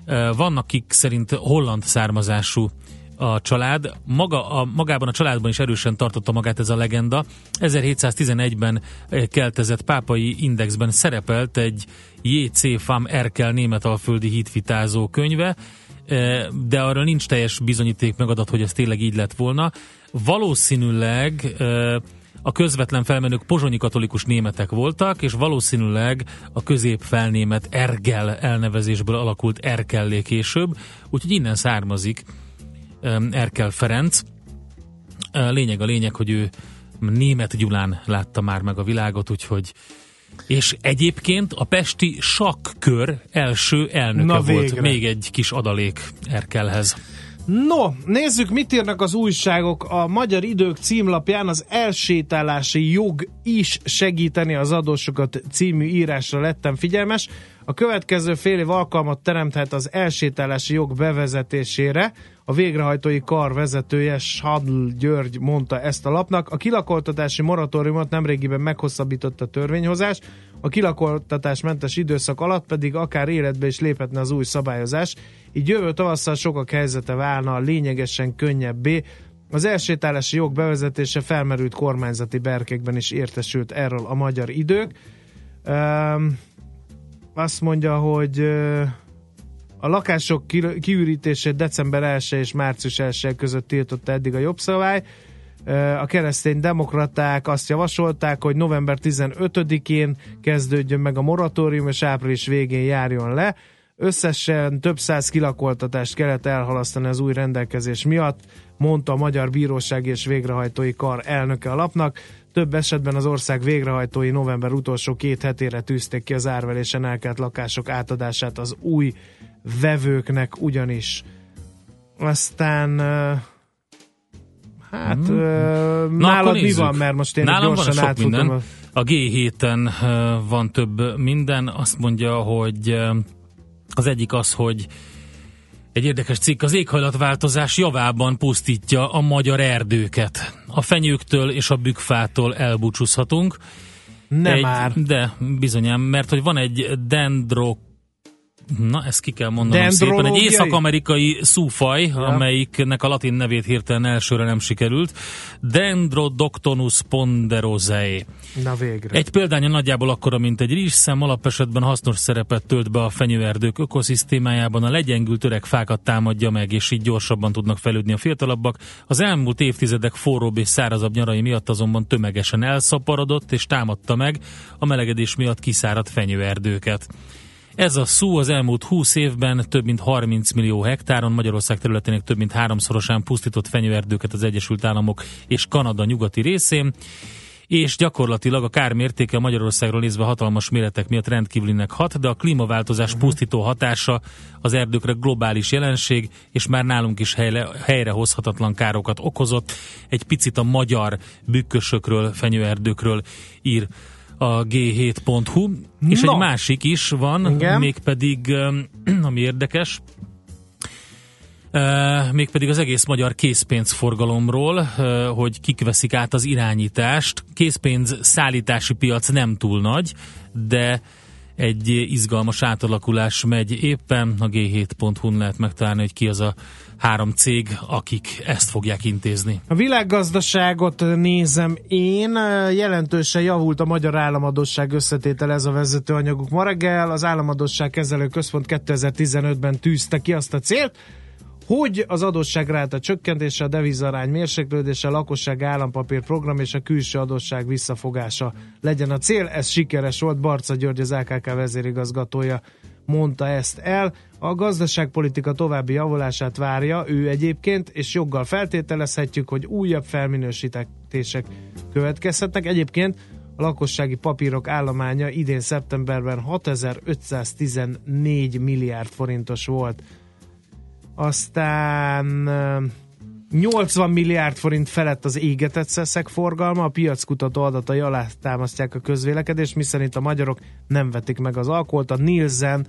Ö, Van, akik szerint holland származású a család. Maga, a, magában a családban is erősen tartotta magát ez a legenda. 1711-ben eh, keltezett pápai indexben szerepelt egy J.C. Fam Erkel németalföldi hitvitázó könyve, de arra nincs teljes bizonyíték megadat, hogy ez tényleg így lett volna. Valószínűleg a közvetlen felmenők pozsonyi katolikus németek voltak, és valószínűleg a középfelnémet Ergel elnevezésből alakult Erkellé később, úgyhogy innen származik Erkel Ferenc. Lényeg a lényeg, hogy ő német Gyulán látta már meg a világot, úgyhogy és egyébként a Pesti sakkör első elnöke Na volt. Még egy kis adalék Erkelhez. No, nézzük, mit írnak az újságok. A Magyar Idők címlapján az elsétálási jog is segíteni az adósokat című írásra lettem figyelmes. A következő fél év alkalmat teremthet az elsétálási jog bevezetésére. A végrehajtói kar vezetője Sadl György mondta ezt a lapnak. A kilakoltatási moratóriumot nemrégiben meghosszabbította a törvényhozás, a kilakoltatásmentes időszak alatt pedig akár életbe is léphetne az új szabályozás, így jövő tavasszal sokak helyzete válna lényegesen könnyebbé. Az elsétálási jog bevezetése felmerült kormányzati berkekben is értesült erről a magyar idők. Um, azt mondja, hogy a lakások ki- kiürítését december 1 és március 1 között tiltotta eddig a jobb szabály. Ö, A keresztény demokraták azt javasolták, hogy november 15-én kezdődjön meg a moratórium, és április végén járjon le. Összesen több száz kilakoltatást kellett elhalasztani az új rendelkezés miatt, mondta a Magyar Bíróság és Végrehajtói Kar elnöke a lapnak. Több esetben az ország végrehajtói november utolsó két hetére tűzték ki az árverésen elkelt lakások átadását az új vevőknek ugyanis. Aztán hát ö, Na, nálad mi van, mert most én Nálam gyorsan van sok minden. a- A G7-en ö, van több minden. Azt mondja, hogy az egyik az, hogy egy érdekes cikk, az éghajlatváltozás javában pusztítja a magyar erdőket. A fenyőktől és a bükfától elbúcsúzhatunk. Nem egy, már. De bizonyám, mert hogy van egy dendro Na, ezt ki kell mondanom szépen. Egy észak-amerikai szúfaj, ja. amelyiknek a latin nevét hirtelen elsőre nem sikerült. Dendrodoctonus ponderosae. Na végre. Egy példánya nagyjából akkora, mint egy rizsszem, alapesetben hasznos szerepet tölt be a fenyőerdők ökoszisztémájában, a legyengült öreg fákat támadja meg, és így gyorsabban tudnak fejlődni a fiatalabbak. Az elmúlt évtizedek forróbb és szárazabb nyarai miatt azonban tömegesen elszaporodott és támadta meg a melegedés miatt kiszáradt fenyőerdőket. Ez a szú az elmúlt 20 évben több mint 30 millió hektáron, Magyarország területének több mint háromszorosán pusztított fenyőerdőket az Egyesült Államok és Kanada nyugati részén, és gyakorlatilag a kár mértéke Magyarországról nézve hatalmas méretek miatt rendkívülinek hat, de a klímaváltozás pusztító hatása az erdőkre globális jelenség, és már nálunk is helyre, helyrehozhatatlan károkat okozott. Egy picit a magyar bükkösökről, fenyőerdőkről ír a g7.hu, és No. egy másik is van, Igen. mégpedig, ami érdekes, Uh, mégpedig az egész magyar készpénzforgalomról, uh, hogy kik veszik át az irányítást. Készpénz szállítási piac nem túl nagy, de egy izgalmas átalakulás megy éppen. A g7.hu-n lehet megtalálni, hogy ki az a három cég, akik ezt fogják intézni. A világgazdaságot nézem én, jelentősen javult a magyar államadosság összetétel ez a vezető anyaguk ma reggel. Az államadosság kezelő központ 2015-ben tűzte ki azt a célt, hogy az adósságráta csökkentése, a devizarány mérséklődése, a lakosság állampapír program és a külső adósság visszafogása legyen a cél. Ez sikeres volt, Barca György, az AKK vezérigazgatója mondta ezt el. A gazdaságpolitika további javulását várja ő egyébként, és joggal feltételezhetjük, hogy újabb felminősítések következhetnek. Egyébként a lakossági papírok állománya idén szeptemberben 6514 milliárd forintos volt. Aztán ö, 80 milliárd forint felett az égetett szeszek forgalma, a piackutató adatai alá támasztják a közvélekedést, miszerint a magyarok nem vetik meg az alkoholt. A Nielsen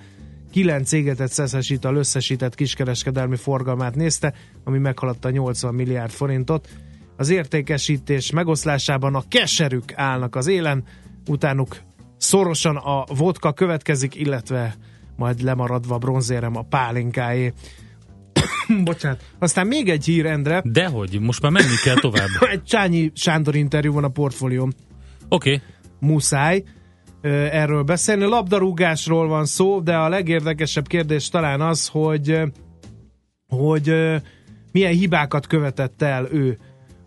9 égetett szeszes ital összesített kiskereskedelmi forgalmát nézte, ami meghaladta 80 milliárd forintot. Az értékesítés megoszlásában a keserük állnak az élen, utánuk szorosan a vodka következik, illetve majd lemaradva bronzérem a pálinkáé. Bocsánat. Aztán még egy hír, Endre. Dehogy, most már menni kell tovább. egy Csányi Sándor interjú van a portfólióm. Oké. Okay. Muszáj erről beszélni. Labdarúgásról van szó, de a legérdekesebb kérdés talán az, hogy hogy milyen hibákat követett el ő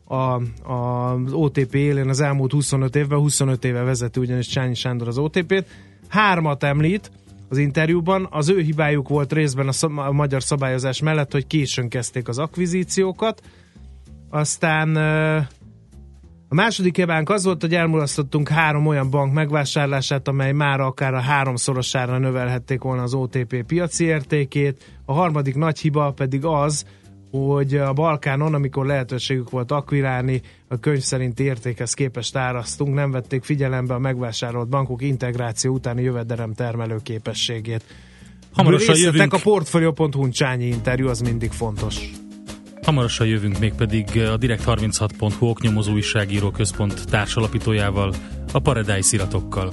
a, a, az OTP élén az elmúlt 25 évben, 25 éve vezeti ugyanis Csányi Sándor az OTP-t. Hármat említ az interjúban, az ő hibájuk volt részben a, szab- a magyar szabályozás mellett, hogy későn kezdték az akvizíciókat, aztán a második hibánk az volt, hogy elmulasztottunk három olyan bank megvásárlását, amely már akár a háromszorosára növelhették volna az OTP piaci értékét. A harmadik nagy hiba pedig az, hogy a Balkánon, amikor lehetőségük volt akvirálni, a könyv szerinti értékhez képest árasztunk, nem vették figyelembe a megvásárolt bankok integráció utáni jövedelem termelő képességét. Hamarosan jövünk. a portfolio.hu Csányi interjú, az mindig fontos. Hamarosan jövünk még pedig a Direkt36.hu oknyomozó újságíró központ társalapítójával, a Paradise iratokkal.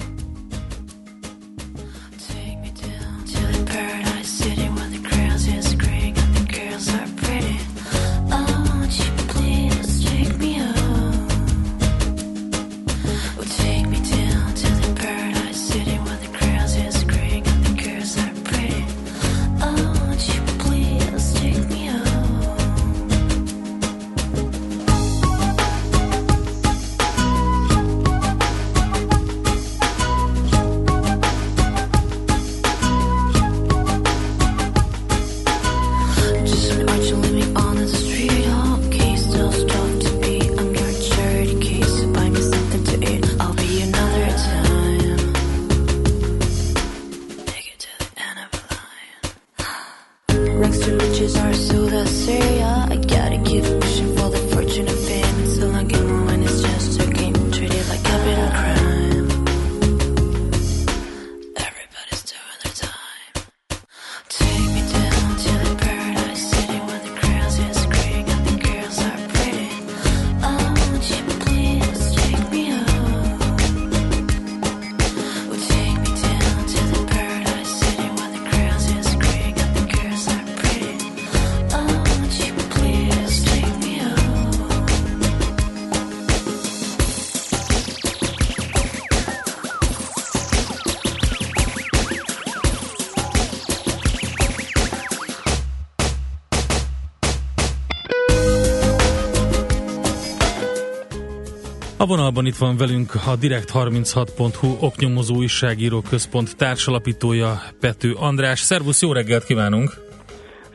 A vonalban itt van velünk a Direkt36.hu oknyomozó újságíró központ társalapítója Pető András. Szervusz, jó reggelt kívánunk!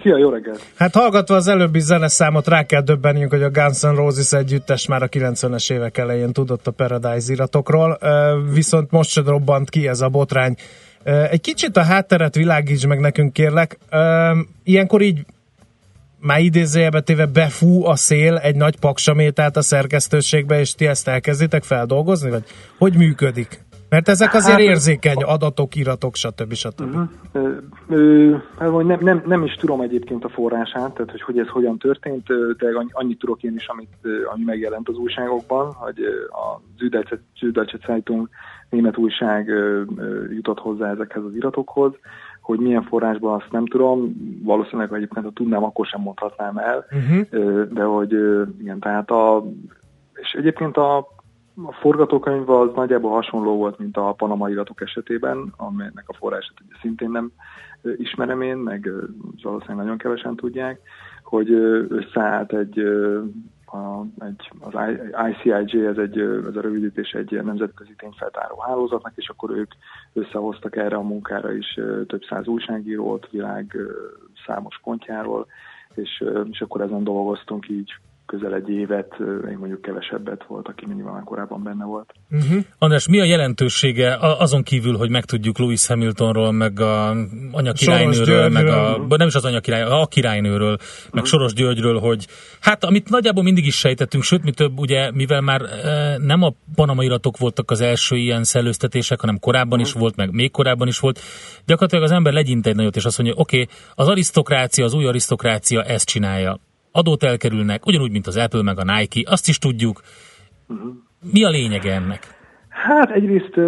Szia, jó reggelt! Hát hallgatva az előbbi zeneszámot rá kell döbbenjünk, hogy a Guns N' Roses együttes már a 90-es évek elején tudott a Paradise iratokról, viszont most se robbant ki ez a botrány. Egy kicsit a hátteret világíts meg nekünk, kérlek. Ilyenkor így már idézőjelbe téve befú a szél egy nagy paksamétát a szerkesztőségbe, és ti ezt elkezditek feldolgozni, vagy hogy működik? Mert ezek azért Hát- érzékeny adatok, iratok, stb. stb. Uh-huh. Ö, ö, hát, nem, nem, nem is tudom egyébként a forrását, tehát hogy, hogy ez hogyan történt, de annyi- annyit tudok én is, amit, ami megjelent az újságokban, hogy a Süddeutsche Zeitung német újság jutott hozzá ezekhez az iratokhoz, hogy milyen forrásban azt nem tudom, valószínűleg egyébként ha tudnám, akkor sem mondhatnám el, Uh-huh. De hogy igen, tehát a, és egyébként a, a forgatókönyv az nagyjából hasonló volt, mint a Panama iratok esetében, amelynek a forrását ugye szintén nem ismerem én, meg valószínűleg nagyon kevesen tudják, hogy összeállt egy, a, egy az ICIJ, ez, egy, ez a rövidítés egy nemzetközi tényfeltáró hálózatnak, és akkor ők összehoztak erre a munkára is több száz újságírót világ számos pontjáról, és, és akkor ezen dolgoztunk így közel egy évet, még mondjuk kevesebbet volt, aki nyilván korábban benne volt. Uh-huh. András, mi a jelentősége azon kívül, hogy megtudjuk Louis Hamiltonról, meg a anyakirálynőről, meg a, nem is az anyakirály, a királynőről, meg uh-huh. Soros Györgyről, hogy hát amit nagyjából mindig is sejtettünk, sőt, mi több, ugye, mivel már e, nem a Panama iratok voltak az első ilyen szellőztetések, hanem korábban uh-huh. is volt, meg még korábban is volt, gyakorlatilag az ember legyint egy nagyot, és azt mondja, oké, okay, az arisztokrácia, az új arisztokrácia ezt csinálja adót elkerülnek, ugyanúgy, mint az Apple meg a Nike, azt is tudjuk. Uh-huh. Mi a lényege ennek? Hát egyrészt,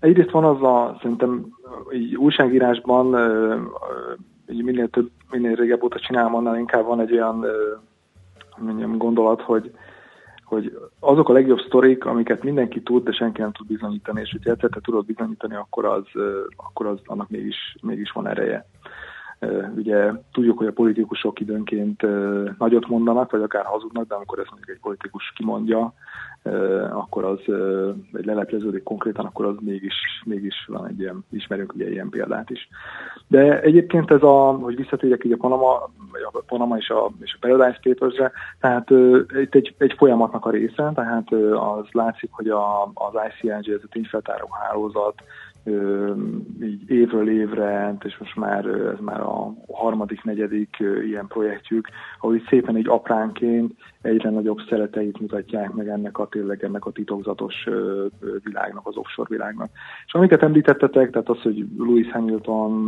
egyrészt van az a, szerintem így újságírásban így minél több, minél régebb óta csinálom, annál inkább van egy olyan mondjam, gondolat, hogy, hogy azok a legjobb sztorik, amiket mindenki tud, de senki nem tud bizonyítani, és hogyha egyszer te tudod bizonyítani, akkor az, akkor az annak mégis, mégis van ereje. Ugye tudjuk, hogy a politikusok időnként nagyot mondanak, vagy akár hazudnak, de amikor ezt mondjuk egy politikus kimondja, akkor az, vagy lelepleződik konkrétan, akkor az mégis, mégis van egy ilyen, ismerünk ugye ilyen példát is. De egyébként ez a, hogy visszatérjek így a Panama, vagy a Panama és a, és a Paradise Papers-re, tehát itt egy, egy folyamatnak a része, tehát az látszik, hogy a, az ICNG, ez a tényfeltáró hálózat, így évről évre, és most már ez már a harmadik, negyedik ilyen projektjük, ahol így szépen egy apránként egyre nagyobb szereteit mutatják meg ennek a tényleg ennek a titokzatos világnak, az offshore világnak. És amiket említettetek, tehát az, hogy Louis Hamilton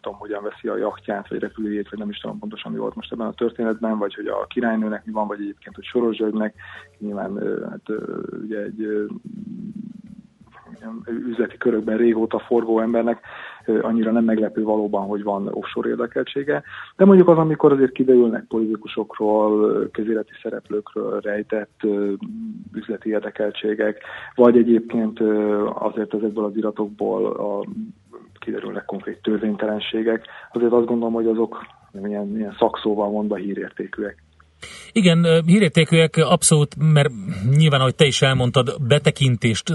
tudom, hogyan veszi a jachtját, vagy repülőjét, vagy nem is tudom pontosan mi volt most ebben a történetben, vagy hogy a királynőnek mi van, vagy egyébként, hogy Soros Zsöldnek, nyilván hát, ugye egy üzleti körökben régóta forgó embernek annyira nem meglepő valóban, hogy van offshore érdekeltsége. De mondjuk az, amikor azért kiderülnek politikusokról, közéleti szereplőkről rejtett üzleti érdekeltségek, vagy egyébként azért ezekből az iratokból a, kiderülnek konkrét törvénytelenségek, azért azt gondolom, hogy azok milyen, milyen szakszóval mondva hírértékűek. Igen, hírértékűek abszolút, mert nyilván, ahogy te is elmondtad, betekintést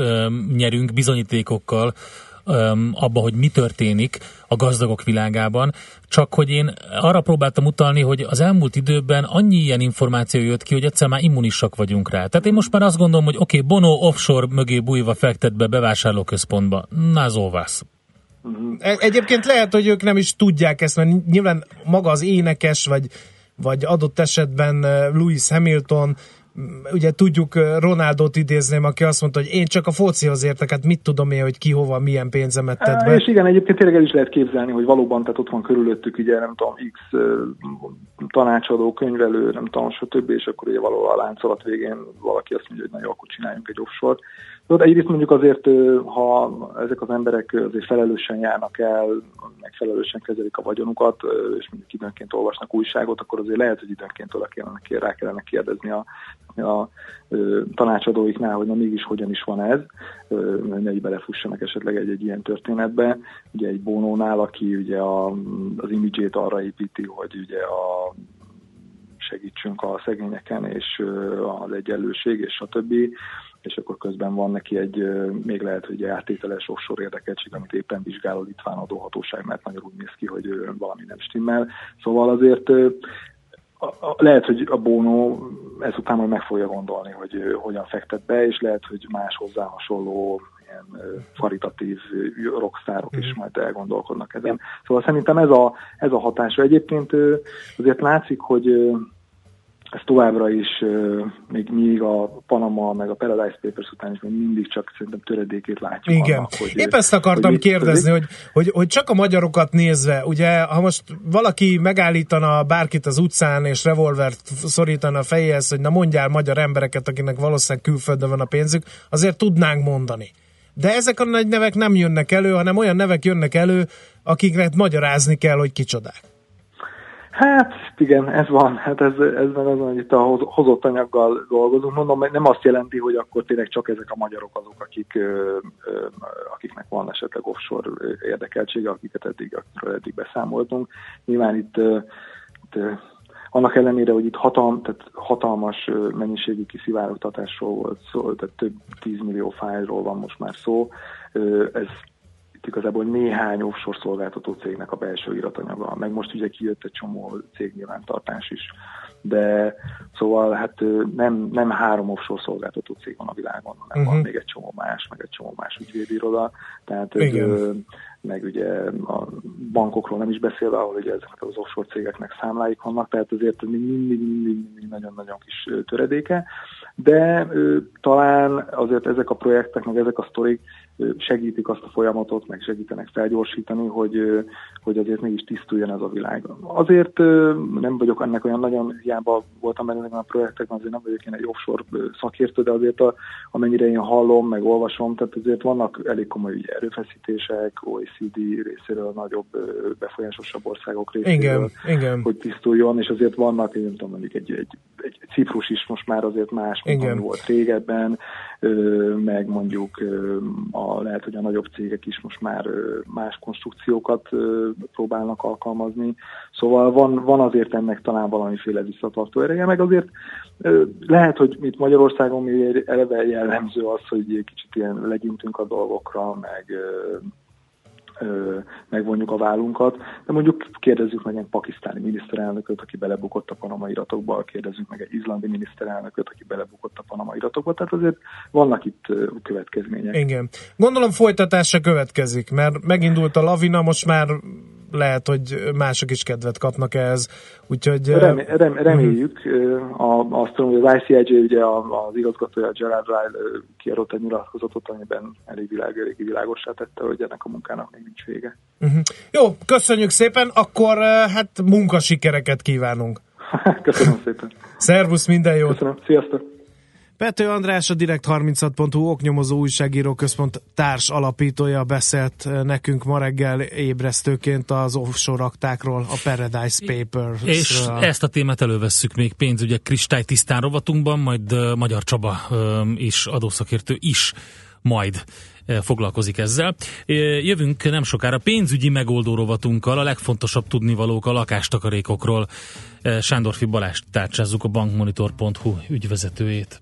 nyerünk bizonyítékokkal abba, hogy mi történik a gazdagok világában, csak hogy én arra próbáltam utalni, hogy az elmúlt időben annyi ilyen információ jött ki, hogy egyszer már immunisak vagyunk rá. Tehát én most már azt gondolom, hogy oké, okay, Bono offshore mögé bújva fektet be bevásárlóközpontba. Na, zóvász. E-, egyébként lehet, hogy ők nem is tudják ezt, mert nyilván maga az énekes, vagy vagy adott esetben Lewis Hamilton, ugye tudjuk Ronaldot idézném, aki azt mondta, hogy én csak a focihoz értek, hát mit tudom én, hogy ki hova, milyen pénzemet tett be. És igen, egyébként tényleg el is lehet képzelni, hogy valóban, tehát ott van körülöttük, ugye nem tudom, X tanácsadó, könyvelő, nem tudom, stb. és akkor ugye valahol a láncolat végén valaki azt mondja, hogy na jó, akkor csináljunk egy offshore Tudod, egyrészt mondjuk azért, ha ezek az emberek azért felelősen járnak el, meg felelősen kezelik a vagyonukat, és mondjuk időnként olvasnak újságot, akkor azért lehet, hogy időnként oda kellene, rá kellene kérdezni a, a tanácsadóiknál, hogy na mégis hogyan is van ez, ne így belefussanak esetleg egy, egy ilyen történetbe. Ugye egy Bónónál, aki ugye a, az imidzsét arra építi, hogy ugye a segítsünk a szegényeken, és az egyenlőség, és a többi és akkor közben van neki egy, még lehet, hogy áttételes offshore érdekeltség, amit éppen vizsgál a litván adóhatóság, mert nagyon úgy néz ki, hogy valami nem stimmel. Szóval azért lehet, hogy a Bono ezután majd meg fogja gondolni, hogy hogyan fektet be, és lehet, hogy más hozzá hasonló ilyen faritatív rockstárok is mhm. majd elgondolkodnak ezen. Szóval szerintem ez a, ez a hatása. Egyébként azért látszik, hogy ez továbbra is, még míg a Panama, meg a Paradise Papers után is még mindig csak szerintem töredékét látjuk. Igen. Annak, hogy, Épp ezt akartam hogy kérdezni, hogy, hogy, hogy csak a magyarokat nézve, ugye, ha most valaki megállítana bárkit az utcán, és revolvert szorítana a fejéhez, hogy na mondjál magyar embereket, akinek valószínűleg külföldön van a pénzük, azért tudnánk mondani. De ezek a nagy nevek nem jönnek elő, hanem olyan nevek jönnek elő, akiknek magyarázni kell, hogy kicsodák. Hát igen, ez van. Hát ez, ez van az, hogy itt a hozott anyaggal dolgozunk. Mondom, nem azt jelenti, hogy akkor tényleg csak ezek a magyarok azok, akik, akiknek van esetleg offshore érdekeltsége, akiket eddig, akikről eddig beszámoltunk. Nyilván itt, itt annak ellenére, hogy itt hatalm, tehát hatalmas mennyiségű kiszivárogtatásról volt szó, tehát több tízmillió fájlról van most már szó, ez itt igazából néhány offshore szolgáltató cégnek a belső iratanyaga, meg most ugye kijött egy csomó cég nyilvántartás is. de szóval hát nem, nem három offshore szolgáltató cég van a világon, hanem Mhm. van még egy csomó más, meg egy csomó más ügyvédiroda, tehát Igen. ö, meg ugye a bankokról nem is beszélve, ahol ugye ezeknek az offshore cégeknek számláik vannak, tehát azért még mindig, mindig, mindig nagyon-nagyon kis töredéke, de ö, talán azért ezek a projektek, meg ezek a sztorik segítik azt a folyamatot, meg segítenek felgyorsítani, hogy, hogy azért mégis tisztuljon ez a világ. Azért nem vagyok ennek olyan nagyon, hiába voltam benne ezekben a projektekben, azért nem vagyok én egy offshore szakértő, de azért a, amennyire én hallom, meg olvasom, tehát azért vannak elég komoly erőfeszítések, OECD részéről, nagyobb, befolyásosabb országok részéről, Igen, igen. hogy tisztuljon, és azért vannak, én nem tudom, mondjuk egy, egy, egy Ciprus is most már azért más, mint volt régebben, meg mondjuk a, lehet, hogy a nagyobb cégek is most már más konstrukciókat próbálnak alkalmazni. Szóval van, van azért ennek talán valamiféle visszatartó ereje, meg azért lehet, hogy itt Magyarországon még eleve jellemző az, hogy kicsit ilyen legyintünk a dolgokra, meg megvonjuk a vállunkat, de mondjuk kérdezzük meg egy pakisztáni miniszterelnököt, aki belebukott a panama iratokba, kérdezzük meg egy izlandi miniszterelnököt, aki belebukott a panama iratokba, tehát azért vannak itt következmények. Igen. Gondolom folytatása következik, mert megindult a lavina, most már lehet, hogy mások is kedvet kapnak ehhez. Úgyhogy... Remé, rem, reméljük. Ö, A, azt tudom, hogy az ICIJ, ugye az igazgatója Gerard Ryle kiadott egy nyilatkozatot, amiben elég, világ, elég világossá tette, hogy ennek a munkának még nincs vége. uh-huh. Jó, köszönjük szépen, akkor hát munkasikereket kívánunk. Köszönöm szépen. Szervusz, minden jót! Köszönöm. Sziasztok! Pető András, a Direkt36.hu oknyomozó újságíró központ társ alapítója beszélt eh, nekünk ma reggel ébresztőként az offshore aktákról, a Paradise Papers. És ezt a témát elővesszük még pénzügyek kristálytisztán rovatunkban, majd uh, Magyar Csaba is, adószakértő is majd foglalkozik ezzel. Jövünk nem sokára pénzügyi megoldó rovatunkkal, a legfontosabb tudnivalók a lakástakarékokról. Sándorfi Balázs tárcsázzuk a bankmonitor.hu ügyvezetőjét.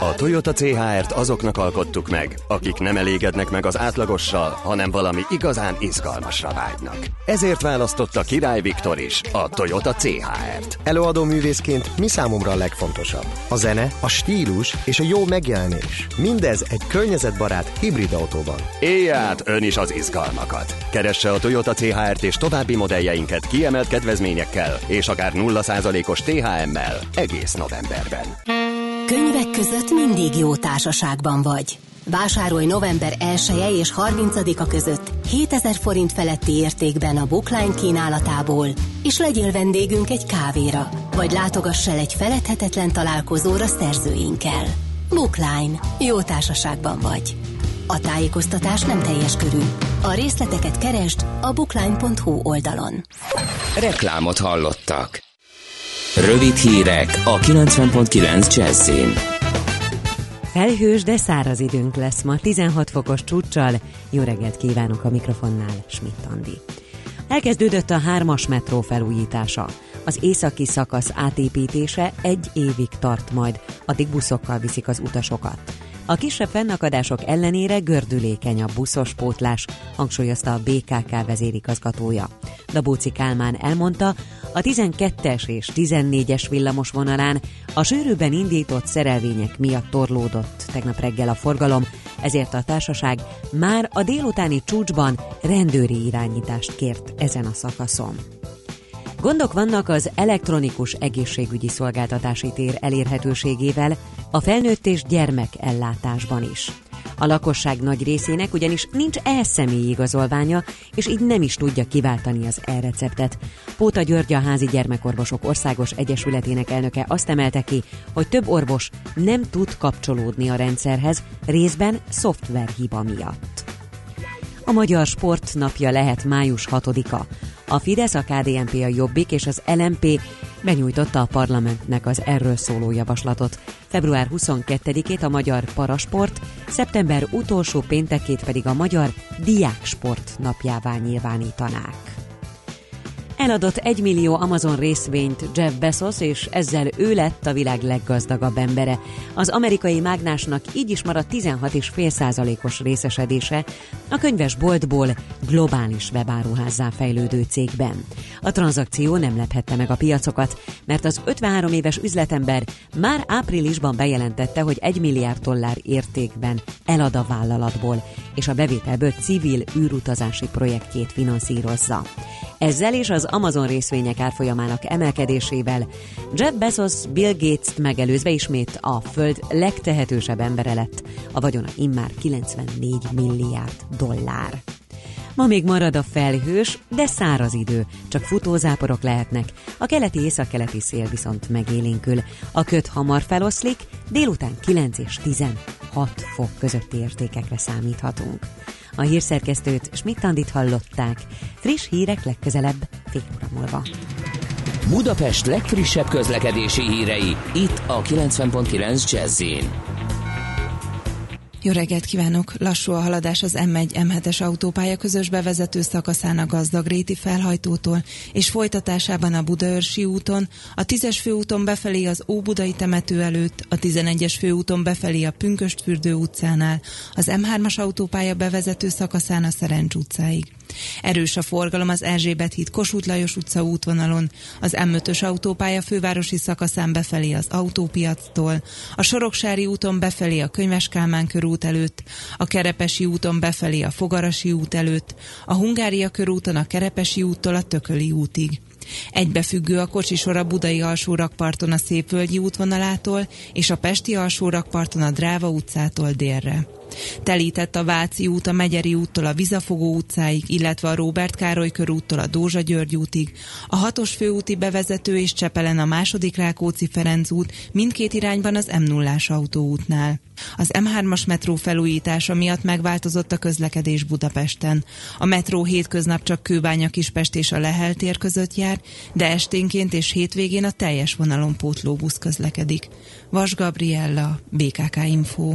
A Toyota CHR-t azoknak alkottuk meg, akik nem elégednek meg az átlagossal, hanem valami igazán izgalmasra vágynak. Ezért választotta Király Viktor is a Toyota CHR-t. Előadó művészként mi számomra a legfontosabb? A zene, a stílus és a jó megjelenés. Mindez egy környezetbarát hibrid autóban. Élj át ön is az izgalmakat. Keresse a Toyota CHR-t és további modelljeinket kiemelt kedvezményekkel és akár 0%-os THM-mel egész novemberben. Könyvek között mindig jó társaságban vagy. Vásárolj november 1 és 30-a között 7000 forint feletti értékben a Bookline kínálatából, és legyél vendégünk egy kávéra, vagy látogass el egy feledhetetlen találkozóra szerzőinkkel. Bookline. Jó társaságban vagy. A tájékoztatás nem teljes körű. A részleteket keresd a bookline.hu oldalon. Reklámot hallottak. Rövid hírek a 90.9 Jazzin. Felhős, de száraz időnk lesz ma, 16 fokos csúccsal. Jó reggelt kívánok a mikrofonnál, Schmidt Andi. Elkezdődött a hármas metró felújítása. Az északi szakasz átépítése egy évig tart majd, addig buszokkal viszik az utasokat. A kisebb fennakadások ellenére gördülékeny a buszos pótlás, hangsúlyozta a BKK vezérigazgatója. Dabóci Kálmán elmondta, a 12-es és 14-es villamos vonalán a sűrűben indított szerelvények miatt torlódott tegnap reggel a forgalom, ezért a társaság már a délutáni csúcsban rendőri irányítást kért ezen a szakaszon. Gondok vannak az elektronikus egészségügyi szolgáltatási tér elérhetőségével, a felnőtt és gyermek ellátásban is. A lakosság nagy részének ugyanis nincs e-személyi igazolványa, és így nem is tudja kiváltani az e-receptet. Póta György a házi gyermekorvosok országos egyesületének elnöke azt emelte ki, hogy több orvos nem tud kapcsolódni a rendszerhez, részben szoftverhiba miatt. A Magyar Sport napja lehet május 6-a. A Fidesz, a KDNP, a Jobbik és az LMP benyújtotta a parlamentnek az erről szóló javaslatot. Február 22-ét a Magyar Parasport, szeptember utolsó péntekét pedig a Magyar Diáksport napjává nyilvánítanák. Eladott egy millió Amazon részvényt Jeff Bezos, és ezzel ő lett a világ leggazdagabb embere. Az amerikai mágnásnak így is maradt 16,5%-os részesedése a könyves boltból globális webáruházzá fejlődő cégben. A tranzakció nem lephette meg a piacokat, mert az 53 éves üzletember már áprilisban bejelentette, hogy 1 milliárd dollár értékben elad a vállalatból, és a bevételből civil űrutazási projektjét finanszírozza. Ezzel és az Amazon részvények árfolyamának emelkedésével Jeff Bezos Bill Gates-t megelőzve ismét a föld legtehetősebb embere lett, a vagyona immár 94 milliárd dollár. Ma még marad a felhős, de száraz idő, csak futózáporok lehetnek. A keleti északkeleti szél viszont megélénkül. A köt hamar feloszlik, délután 9 és 16 fok közötti értékekre számíthatunk. A hírszerkesztőt Schmidt-Tandit hallották. Friss hírek legközelebb fél óra múlva. Budapest legfrissebb közlekedési hírei, itt a 90.9 jazz jó reggelt kívánok! Lassú a haladás az M1 M7-es autópálya közös bevezető szakaszán a Gazdagréti felhajtótól, és folytatásában a Budaörsi úton, a 10-es főúton befelé az Óbudai temető előtt, a 11-es főúton befelé a Pünköstfürdő utcánál, az M3-as autópálya bevezető szakaszán a Szerencs utcáig. Erős a forgalom az Erzsébet híd Kossuth Lajos utca útvonalon, az M5-ös autópálya fővárosi szakaszán befelé az autópiactól, a Soroksári úton befelé a Könyves Kálmán körút előtt, a Kerepesi úton befelé a Fogarasi út előtt, a Hungária körúton a Kerepesi úttól a Tököli útig. Egybefüggő a kocsisor a Budai alsórakparton a Szépvölgyi útvonalától és a Pesti alsórakparton a Dráva utcától délre. Telített a Váci út a Megyeri úttól a Vizafogó utcáig, illetve a Róbert Károly körúttól a Dózsa György útig, a hatos főúti bevezető és Csepelen a második Rákóczi Ferenc út mindkét irányban az m 0 autóútnál. Az M3-as metró felújítása miatt megváltozott a közlekedés Budapesten. A metró hétköznap csak Kőbánya Kispest és a Lehel tér között jár, de esténként és hétvégén a teljes vonalon pótlóbusz közlekedik. Vas Gabriella, BKK Info.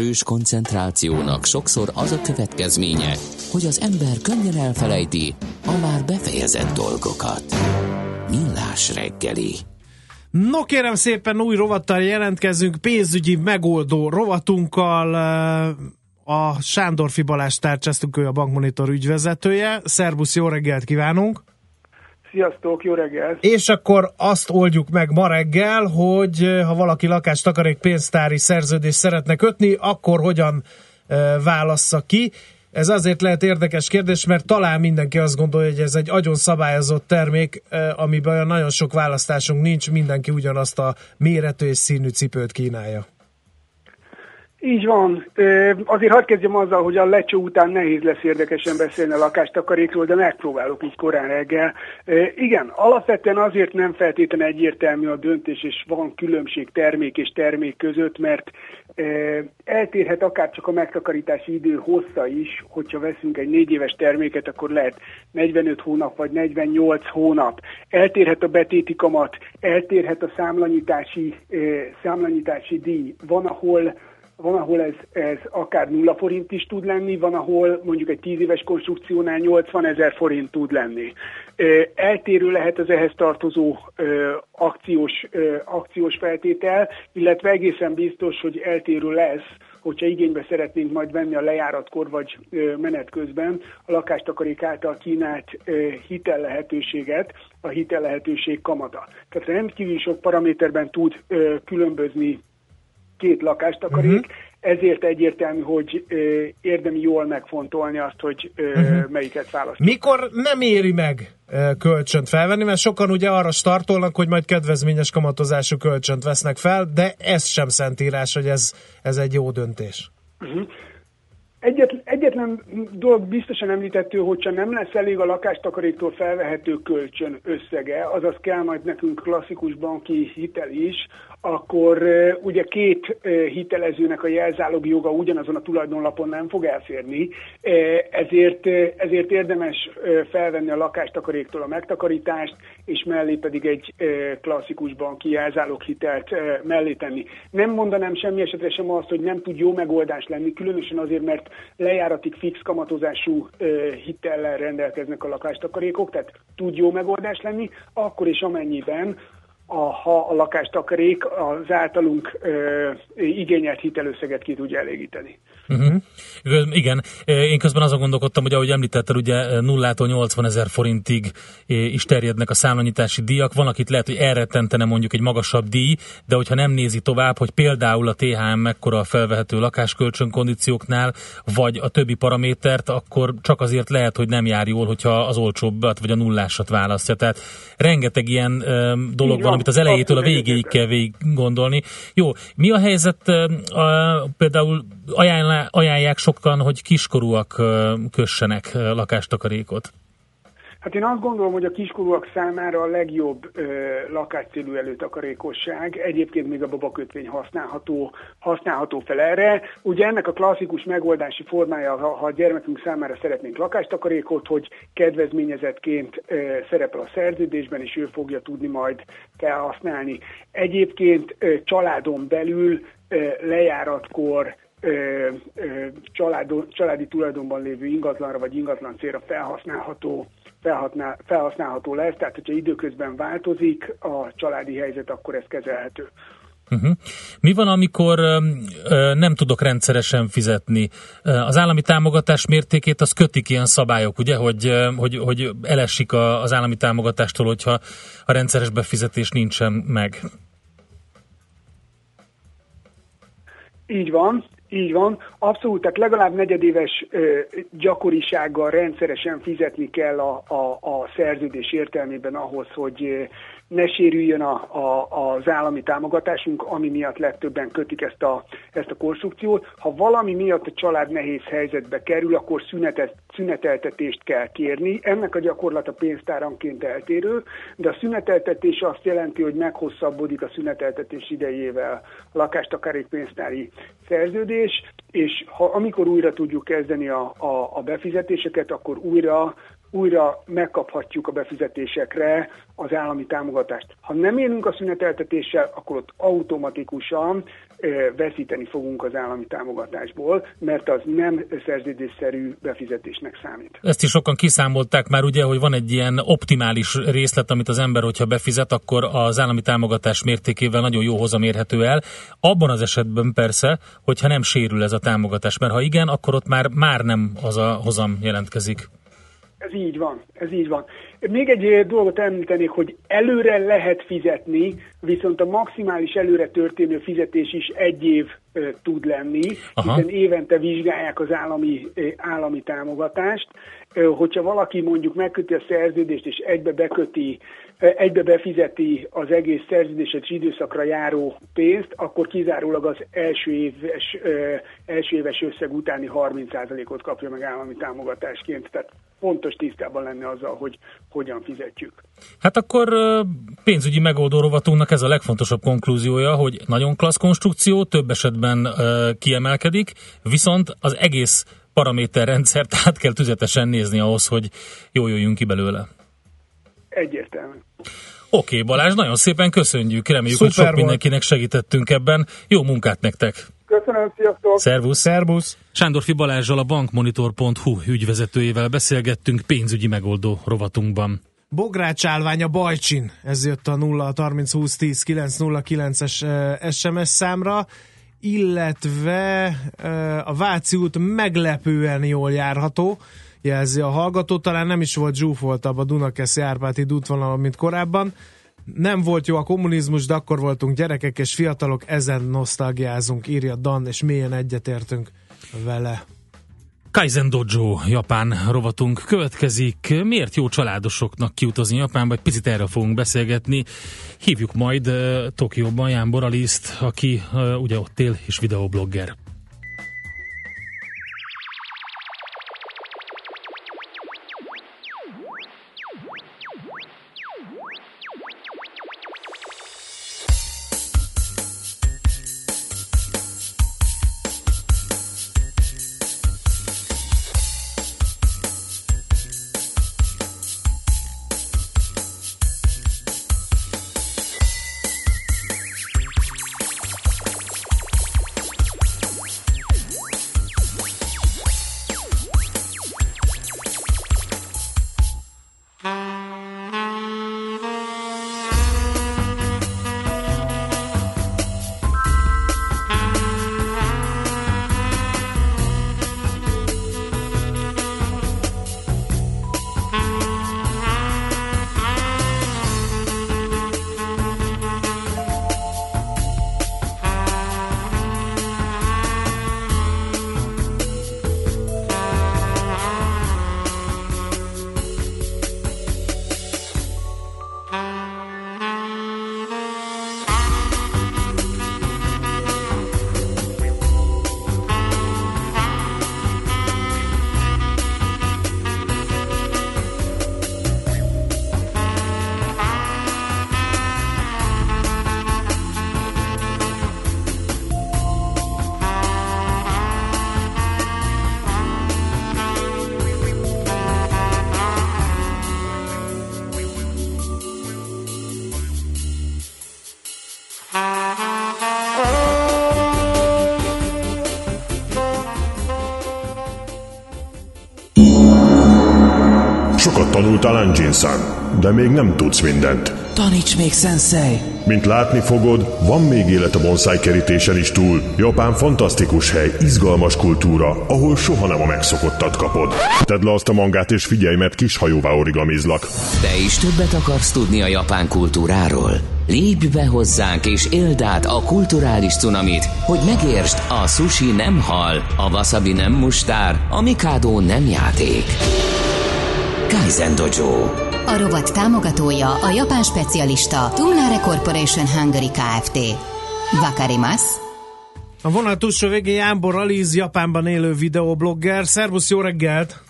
Erős koncentrációnak sokszor az a következménye, hogy az ember könnyen elfelejti a már befejezett dolgokat. Millás reggeli. No kérem szépen, új rovattal jelentkezünk, pénzügyi megoldó rovatunkkal. A Sándorfi Balázs tárcsáztuk, ő a Bankmonitor ügyvezetője. Szerbusz, jó reggelt kívánunk! Sziasztok, jó reggelt! És akkor azt oldjuk meg ma reggel, hogy eh, ha valaki lakás takarék pénztári szerződést szeretne kötni, akkor hogyan eh, válassza ki. Ez azért lehet érdekes kérdés, mert talán mindenki azt gondolja, hogy ez egy agyon szabályozott termék, eh, amiben olyan nagyon sok választásunk nincs, mindenki ugyanazt a méretű és színű cipőt kínálja. Így van. Azért hadd kezdjem azzal, hogy a lecsó után nehéz lesz érdekesen beszélni a lakástakarékról, de megpróbálok így korán reggel. Igen, alapvetően azért nem feltétlenül egyértelmű a döntés, és van különbség termék és termék között, mert eltérhet akár csak a megtakarítási idő hossza is, hogyha veszünk egy négy éves terméket, akkor lehet 45 hónap vagy 48 hónap. Eltérhet a betéti kamat, eltérhet a számlanyítási, számlanyítási díj. Van, ahol van, ahol ez, ez akár nulla forint is tud lenni, van, ahol mondjuk egy 10 éves konstrukciónál 80 ezer forint tud lenni. Eltérő lehet az ehhez tartozó akciós, akciós feltétel, illetve egészen biztos, hogy eltérő lesz, hogyha igénybe szeretnénk majd venni a lejáratkor vagy menet közben a lakástakarék által kínált hitel lehetőséget, a hitel lehetőség kamata. Tehát rendkívül sok paraméterben tud különbözni két lakástakarék, uh-huh. ezért egyértelmű, hogy ö, érdemi jól megfontolni azt, hogy ö, uh-huh. melyiket választjuk. Mikor nem éri meg eh, kölcsönt felvenni, mert sokan ugye arra startolnak, hogy majd kedvezményes kamatozású kölcsönt vesznek fel, de ez sem szentírás, hogy ez, ez egy jó döntés. Uh-huh. Egyet, egyetlen dolog biztosan említettő, hogyha nem lesz elég a lakástakaréktól felvehető kölcsön összege, azaz kell majd nekünk klasszikus banki hitel is, akkor ugye két hitelezőnek a jelzálog joga ugyanazon a tulajdonlapon nem fog elférni, ezért, ezért érdemes felvenni a lakástakaréktól a megtakarítást, és mellé pedig egy klasszikus banki jelzáloghitelt mellé tenni. Nem mondanám semmi esetre sem azt, hogy nem tud jó megoldás lenni, különösen azért, mert lejáratig fix kamatozású hitellel rendelkeznek a lakástakarékok, tehát tud jó megoldás lenni, akkor is amennyiben a, ha a lakástakarék az általunk ö, igényelt hitelösszeget ki tudja elégíteni. Uh-huh. Igen, én közben azon gondolkodtam, hogy ahogy említetted, ugye nullától 80 ezer forintig is terjednek a számlanyítási díjak. Van, akit lehet, hogy elrettentene mondjuk egy magasabb díj, de hogyha nem nézi tovább, hogy például a THM mekkora a felvehető lakáskölcsön kondícióknál, vagy a többi paramétert, akkor csak azért lehet, hogy nem jár jól, hogyha az olcsóbbat vagy a nullásat választja. Tehát rengeteg ilyen dolog van, amit az elejétől a végéig kell végig gondolni. Jó, mi a helyzet uh, például ajánlá, ajánlják sokan, hogy kiskorúak kössenek lakástakarékot? Hát én azt gondolom, hogy a kiskorúak számára a legjobb ö, lakáscélú előtakarékosság. Egyébként még a babakötvény használható, használható fel erre. Ugye ennek a klasszikus megoldási formája, ha, ha a gyermekünk számára szeretnénk lakástakarékot, hogy kedvezményezetként ö, szerepel a szerződésben, és ő fogja tudni majd felhasználni. Egyébként ö, családon belül ö, lejáratkor ö, ö, családon, családi tulajdonban lévő ingatlanra vagy ingatlan célra felhasználható felhasznál, felhasználható lesz, tehát hogyha időközben változik a családi helyzet, akkor ez kezelhető. Uh-huh. Mi van, amikor ö, ö, nem tudok rendszeresen fizetni? Az állami támogatás mértékét az kötik ilyen szabályok, ugye, hogy, ö, hogy, hogy elesik a, az állami támogatástól, hogyha a rendszeres befizetés nincsen meg. Így van, így van, abszolút, tehát legalább negyedéves ö, gyakorisággal rendszeresen fizetni kell a, a, a szerződés értelmében ahhoz, hogy ne sérüljön a, a, az állami támogatásunk, ami miatt legtöbben kötik ezt a, ezt a konstrukciót. Ha valami miatt a család nehéz helyzetbe kerül, akkor szünetet, szüneteltetést kell kérni. Ennek a gyakorlata pénztáranként eltérő, de a szüneteltetés azt jelenti, hogy meghosszabbodik a szüneteltetés idejével a lakástakarékpénztári szerződés, és ha, amikor újra tudjuk kezdeni a, a, a befizetéseket, akkor újra újra megkaphatjuk a befizetésekre az állami támogatást. Ha nem élünk a szüneteltetéssel, akkor ott automatikusan veszíteni fogunk az állami támogatásból, mert az nem szerződésszerű befizetésnek számít. Ezt is sokan kiszámolták már ugye, hogy van egy ilyen optimális részlet, amit az ember, hogyha befizet, akkor az állami támogatás mértékével nagyon jó hozam érhető el. Abban az esetben persze, hogyha nem sérül ez a támogatás, mert ha igen, akkor ott már, már nem az a hozam jelentkezik. Ez így van, ez így van. Még egy dolgot említenék, hogy előre lehet fizetni, viszont a maximális előre történő fizetés is egy év ö, tud lenni, Aha. hiszen évente vizsgálják az állami, ö, állami támogatást. Ö, Hogyha valaki mondjuk megköti a szerződést és egybe beköti, egybe befizeti az egész szerződéses időszakra járó pénzt, akkor kizárólag az első éves, első éves összeg utáni 30%-ot kapja meg állami támogatásként. Tehát fontos tisztában lenni azzal, hogy hogyan fizetjük. Hát akkor pénzügyi megoldó rovatunknak ez a legfontosabb konklúziója, hogy nagyon klassz konstrukció, több esetben kiemelkedik, viszont az egész paraméterrendszert át kell tüzetesen nézni ahhoz, hogy jól jöjjünk ki belőle. Egyértelmű. Oké, okay, Balázs, nagyon szépen köszönjük, reméljük, Szuper hogy sok volt. mindenkinek segítettünk ebben. Jó munkát nektek! Köszönöm, sziasztok! Szervusz! Szervusz! Sándorfi Balázsjal a bankmonitor.hu ügyvezetőjével beszélgettünk pénzügyi megoldó rovatunkban. Bogrács állványa Bajcsin, ez jött a 0 30 20 10 909-es eh, SMS számra, illetve eh, a Váci út meglepően jól járható, jelzi a hallgató, talán nem is volt zsúfoltabb a Dunakeszi Árpáti útvonalon, mint korábban. Nem volt jó a kommunizmus, de akkor voltunk gyerekek és fiatalok, ezen nosztalgiázunk, írja Dan, és mélyen egyetértünk vele. Kaizen Dojo Japán rovatunk következik. Miért jó családosoknak kiutazni Japánba? Egy picit erről fogunk beszélgetni. Hívjuk majd uh, Tokióban Ján Boraliszt, aki uh, ugye ott él és videoblogger. Sokat tanultál Anjin-san, de még nem tudsz mindent. Taníts még, sensei! Mint látni fogod, van még élet a bonsai kerítésen is túl. Japán fantasztikus hely, izgalmas kultúra, ahol soha nem a megszokottat kapod. Tedd le azt a mangát és figyelj, mert kis hajóvá origamizlak. Te is többet akarsz tudni a japán kultúráról? Lépj be hozzánk és éld át a kulturális cunamit, hogy megértsd, a sushi nem hal, a wasabi nem mustár, a mikado nem játék. Kaizen Dojo. A rovat támogatója a japán specialista Tumlare Corporation Hungary Kft. Vakarimasu. A vonal túlsó végén Jánbor Aliz, Japánban élő videoblogger. Szervusz, jó reggelt!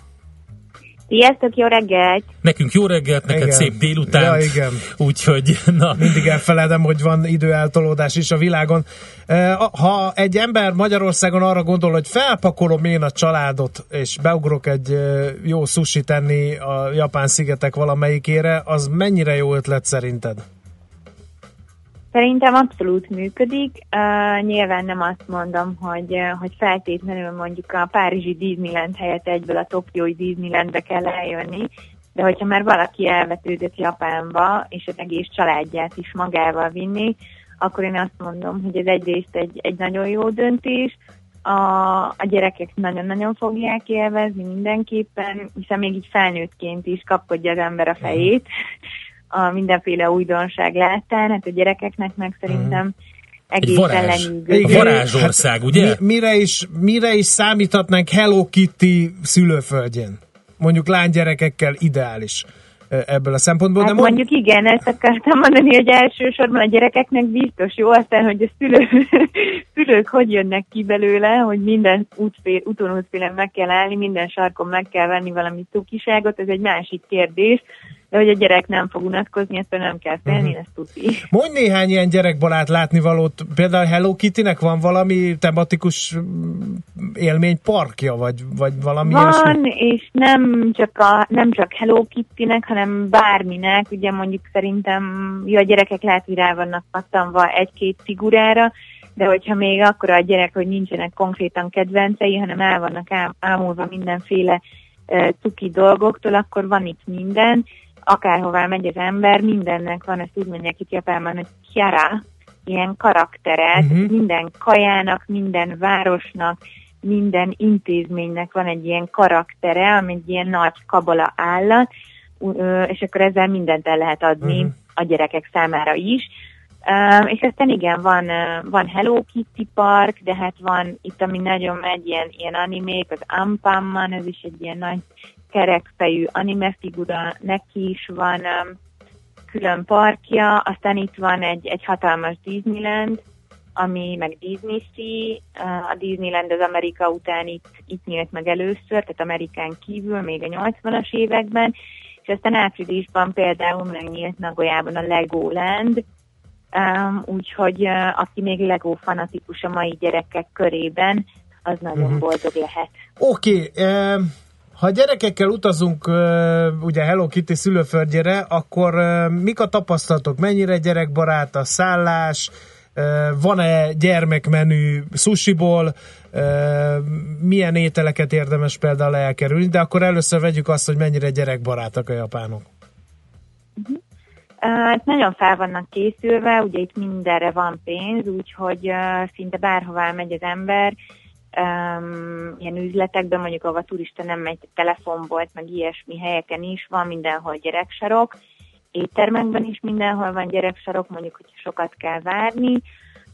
Sziasztok, jó reggelt! Nekünk jó reggelt, neked Igen. szép délután. Ja, igen. Úgyhogy, na. Mindig elfeledem, hogy van időeltolódás is a világon. Eh, Ha egy ember Magyarországon arra gondol, hogy felpakolom én a családot, és beugrok egy eh, jó sushi tenni a Japán szigetek valamelyikére, az mennyire jó ötlet szerinted? Szerintem abszolút működik. Uh, nyilván nem azt mondom, hogy, uh, hogy feltétlenül mondjuk a Párizsi Disneyland helyett egyből a Tokiói Disneylandbe kell eljönni, de hogyha már valaki elvetődött Japánba, és az egész családját is magával vinni, akkor én azt mondom, hogy ez egyrészt egy, egy nagyon jó döntés, a, a gyerekek nagyon-nagyon fogják élvezni mindenképpen, hiszen még így felnőttként is kapkodja az ember a fejét a mindenféle újdonság láttán, hát a gyerekeknek meg szerintem egészen varázs. lenyűgöző. Egy varázsország, ugye? Mi, mire, is, mire is számíthatnánk Hello Kitty szülőföldjén? Mondjuk lánygyerekekkel ideális ö, ebből a szempontból. Hát de mond, mondjuk igen, ezt akartam mondani, hogy elsősorban a gyerekeknek biztos jó, aztán, hogy a szülő, szülők hogy jönnek ki belőle, hogy minden útfél, úton útfélen meg kell állni, minden sarkon meg kell venni valami cukiságot, ez egy másik kérdés, de hogy a gyerek nem fog unatkozni, ettől nem kell félni, Mhm. ezt tudni. mondj néhány ilyen gyerekbarát látnivalót. Például Hello Kitty-nek van valami tematikus mm, élményparkja, vagy, vagy valami Van, ilyesmi? és nem csak, a, nem csak Hello Kitty-nek, hanem bárminek, ugye mondjuk szerintem jó, a gyerekek lehet, hogy rá vannak pattanva egy-két figurára, de hogyha még akkor a gyerek, hogy nincsenek konkrétan kedvencei, hanem el vannak ám, ámulva mindenféle uh, cuki dolgoktól, akkor van itt minden, akárhová megy az ember, mindennek van, ezt úgy mondják itt Japánban, hogy kiara, ilyen karaktere, Mhm. uh-huh. minden kajának, minden városnak, minden intézménynek van egy ilyen karaktere, ami egy ilyen nagy kabola állat, és akkor ezzel mindent el lehet adni Mhm. uh-huh. a gyerekek számára is. És aztán igen, van, uh, van Hello Kitty Park, de hát van itt, ami nagyon megy, ilyen, ilyen animék, az Ampamman, ez is egy ilyen nagy kerekfejű anime figura, neki is van um, külön parkja, aztán itt van egy, egy hatalmas Disneyland, ami meg Disney Sea, Uh, a Disneyland az Amerika után itt, itt nyílt meg először, tehát Amerikán kívül még a 80-as években, és aztán áprilisban például megnyílt Nagoyában a Legoland, um, úgyhogy uh, aki még Lego fanatikus a mai gyerekek körében, az nagyon Mhm. boldog lehet. Oké, okay, ha gyerekekkel utazunk ugye Hello Kitty szülőföldjére, akkor mik a tapasztalatok? Mennyire gyerekbarát a szállás? Van-e gyermekmenü sushiból? Ö, Milyen ételeket érdemes például elkerülni? De akkor először vegyük azt, hogy mennyire gyerekbarátak a japánok. Uh, nagyon fel vannak készülve, ugye itt mindenre van pénz, úgyhogy uh, szinte bárhová megy az ember, um, ilyen üzletekben, mondjuk ahol a turista nem megy, telefon volt, meg ilyesmi helyeken is van mindenhol gyereksarok, éttermekben is mindenhol van gyereksarok, mondjuk, hogy sokat kell várni,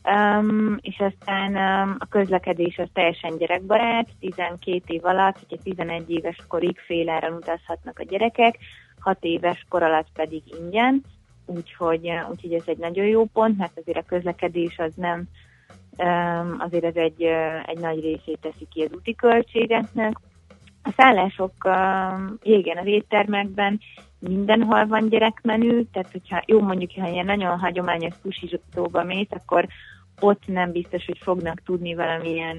um, és aztán um, a közlekedés az teljesen gyerekbarát, 12 év alatt, hogyha 11 éves korig féláron utazhatnak a gyerekek, 6 éves kor alatt pedig ingyen, úgyhogy, úgyhogy ez egy nagyon jó pont, mert azért a közlekedés az nem, azért ez egy, egy nagy részét teszi ki az úti költségeknek. A szállások, igen, az éttermekben mindenhol van gyerekmenü, tehát hogyha jó mondjuk, ha ilyen nagyon hagyományos sushitóba mész, akkor ott nem biztos, hogy fognak tudni valamilyen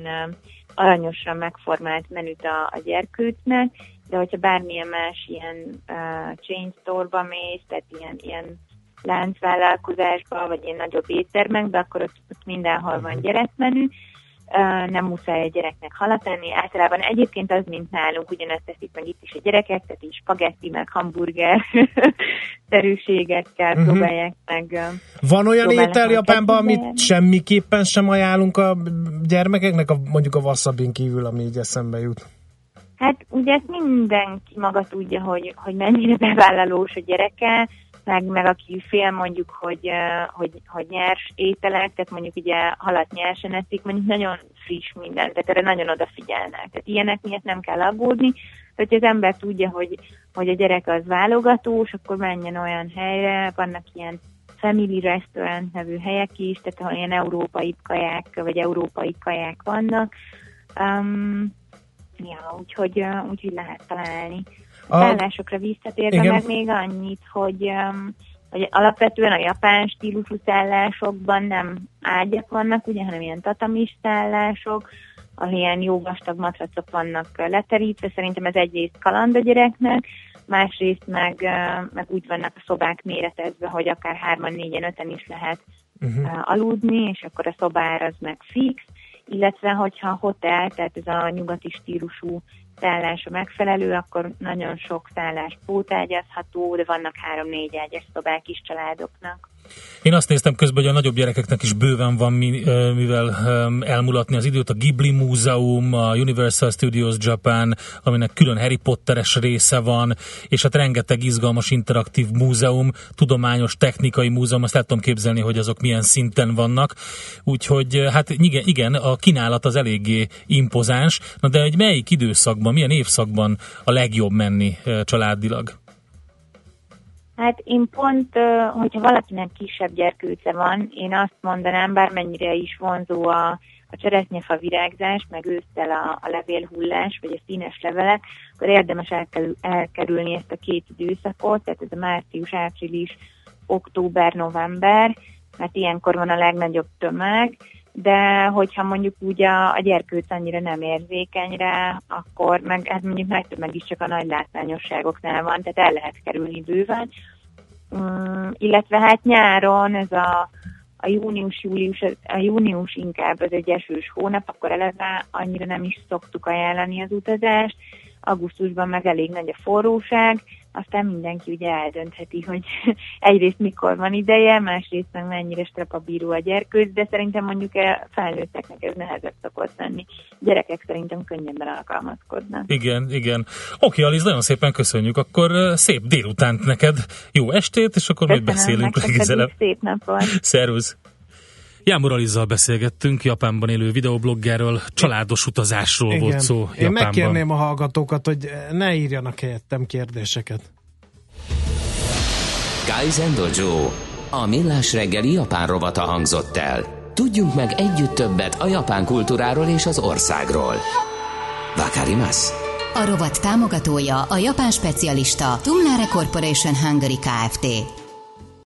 aranyosan megformált menüt a, a gyerkőcnek, de hogyha bármilyen más ilyen uh, chain store-ba mész, tehát ilyen, ilyen láncvállalkozásba, vagy ilyen nagyobb éttermekbe, akkor ott, ott mindenhol van gyerekmenü, uh, nem muszáj a gyereknek halat enni. Általában egyébként az, mint nálunk, ugyanezt teszik meg itt is a gyerekek, tehát így spagetti, meg hamburger szerűségekkel Mhm. próbálják meg. Van olyan étel Japánban, amit semmiképpen sem ajánlunk a gyermekeknek, a, mondjuk a wasabi kívül, ami így eszembe jut? Hát ugye ezt mindenki maga tudja, hogy, hogy mennyire bevállalós a gyereke, meg, meg aki fél mondjuk, hogy, hogy, hogy nyers ételek, tehát mondjuk ugye halat nyersen eszik, mondjuk nagyon friss minden, tehát erre nagyon odafigyelnek. Tehát ilyenek miatt nem kell aggódni, hogy az ember tudja, hogy, hogy a gyerek az válogatós, akkor menjen olyan helyre, vannak ilyen family restaurant nevű helyek is, tehát ahol ilyen európai kaják, vagy európai kaják vannak. Um, ja, úgyhogy, úgyhogy lehet találni. A- szállásokra visszatérve Igen. meg még annyit, hogy, um, hogy alapvetően a japán stílusú szállásokban nem ágyak vannak, ugye, hanem ilyen tatamis szállások, ahol ilyen jó vastag matracok vannak leterítve. Szerintem ez egyrészt kaland a gyereknek, másrészt meg, uh, meg úgy vannak a szobák méretezve, hogy akár hárman, négyen, öten is lehet uh, aludni, és akkor a szobár az meg fix, illetve hogyha a hotel, tehát ez a nyugati stílusú szállása megfelelő, akkor nagyon sok szállás pótágyazható, de vannak három-négy ágyas szobák is családoknak. Én azt néztem közben, hogy a nagyobb gyerekeknek is bőven van mivel elmulatni az időt. A Ghibli Múzeum, a Universal Studios Japan, aminek külön Harry Potteres része van, és hát rengeteg izgalmas interaktív múzeum, tudományos, technikai múzeum, azt el képzelni, hogy azok milyen szinten vannak. Úgyhogy hát igen, igen, a kínálat az eléggé impozáns. Na de egy melyik időszakban, milyen évszakban a legjobb menni családilag? Hát én pont, hogyha valakinek kisebb gyerkőce van, én azt mondanám, bármennyire is vonzó a, a cseresznyefa virágzás, meg ősszel a, a levélhullás, vagy a színes levelek, akkor érdemes elkerül, elkerülni ezt a két időszakot, tehát ez a március, április, október, november, mert ilyenkor van a legnagyobb tömeg, de hogyha mondjuk úgy a, a gyerkőc annyira nem érzékeny rá, akkor meg, hát mondjuk nagy tömeg is csak a nagy látványosságoknál van, tehát el lehet kerülni bőven. Mm, illetve hát nyáron ez a, a június-július, a június inkább ez egy esős hónap, akkor eleve annyira nem is szoktuk ajánlani az utazást, augusztusban meg elég nagy a forróság, aztán mindenki ugye eldöntheti, hogy egyrészt mikor van ideje, másrészt meg mennyire strapabíró a gyerkőc, de szerintem mondjuk a felnőtteknek ez nehezebb szokott lenni. Gyerekek szerintem könnyebben alkalmazkodnak. Igen, igen. Oké, Aliz, nagyon szépen köszönjük. Akkor ö, szép délutánt neked, jó estét, és akkor majd beszélünk legközelebb. Szép napot! Szervusz! Jámor Alizzal beszélgettünk, Japánban élő videobloggerről, családos utazásról volt szó Én Japánban. megkérném a hallgatókat, hogy ne írjanak helyettem kérdéseket. Kaizen Dojo, a millás reggeli japán rovata hangzott el. Tudjunk meg együtt többet a japán kultúráról és az országról. Vakarimasu? A rovat támogatója a japán specialista Tumlare Corporation Hungary Kft.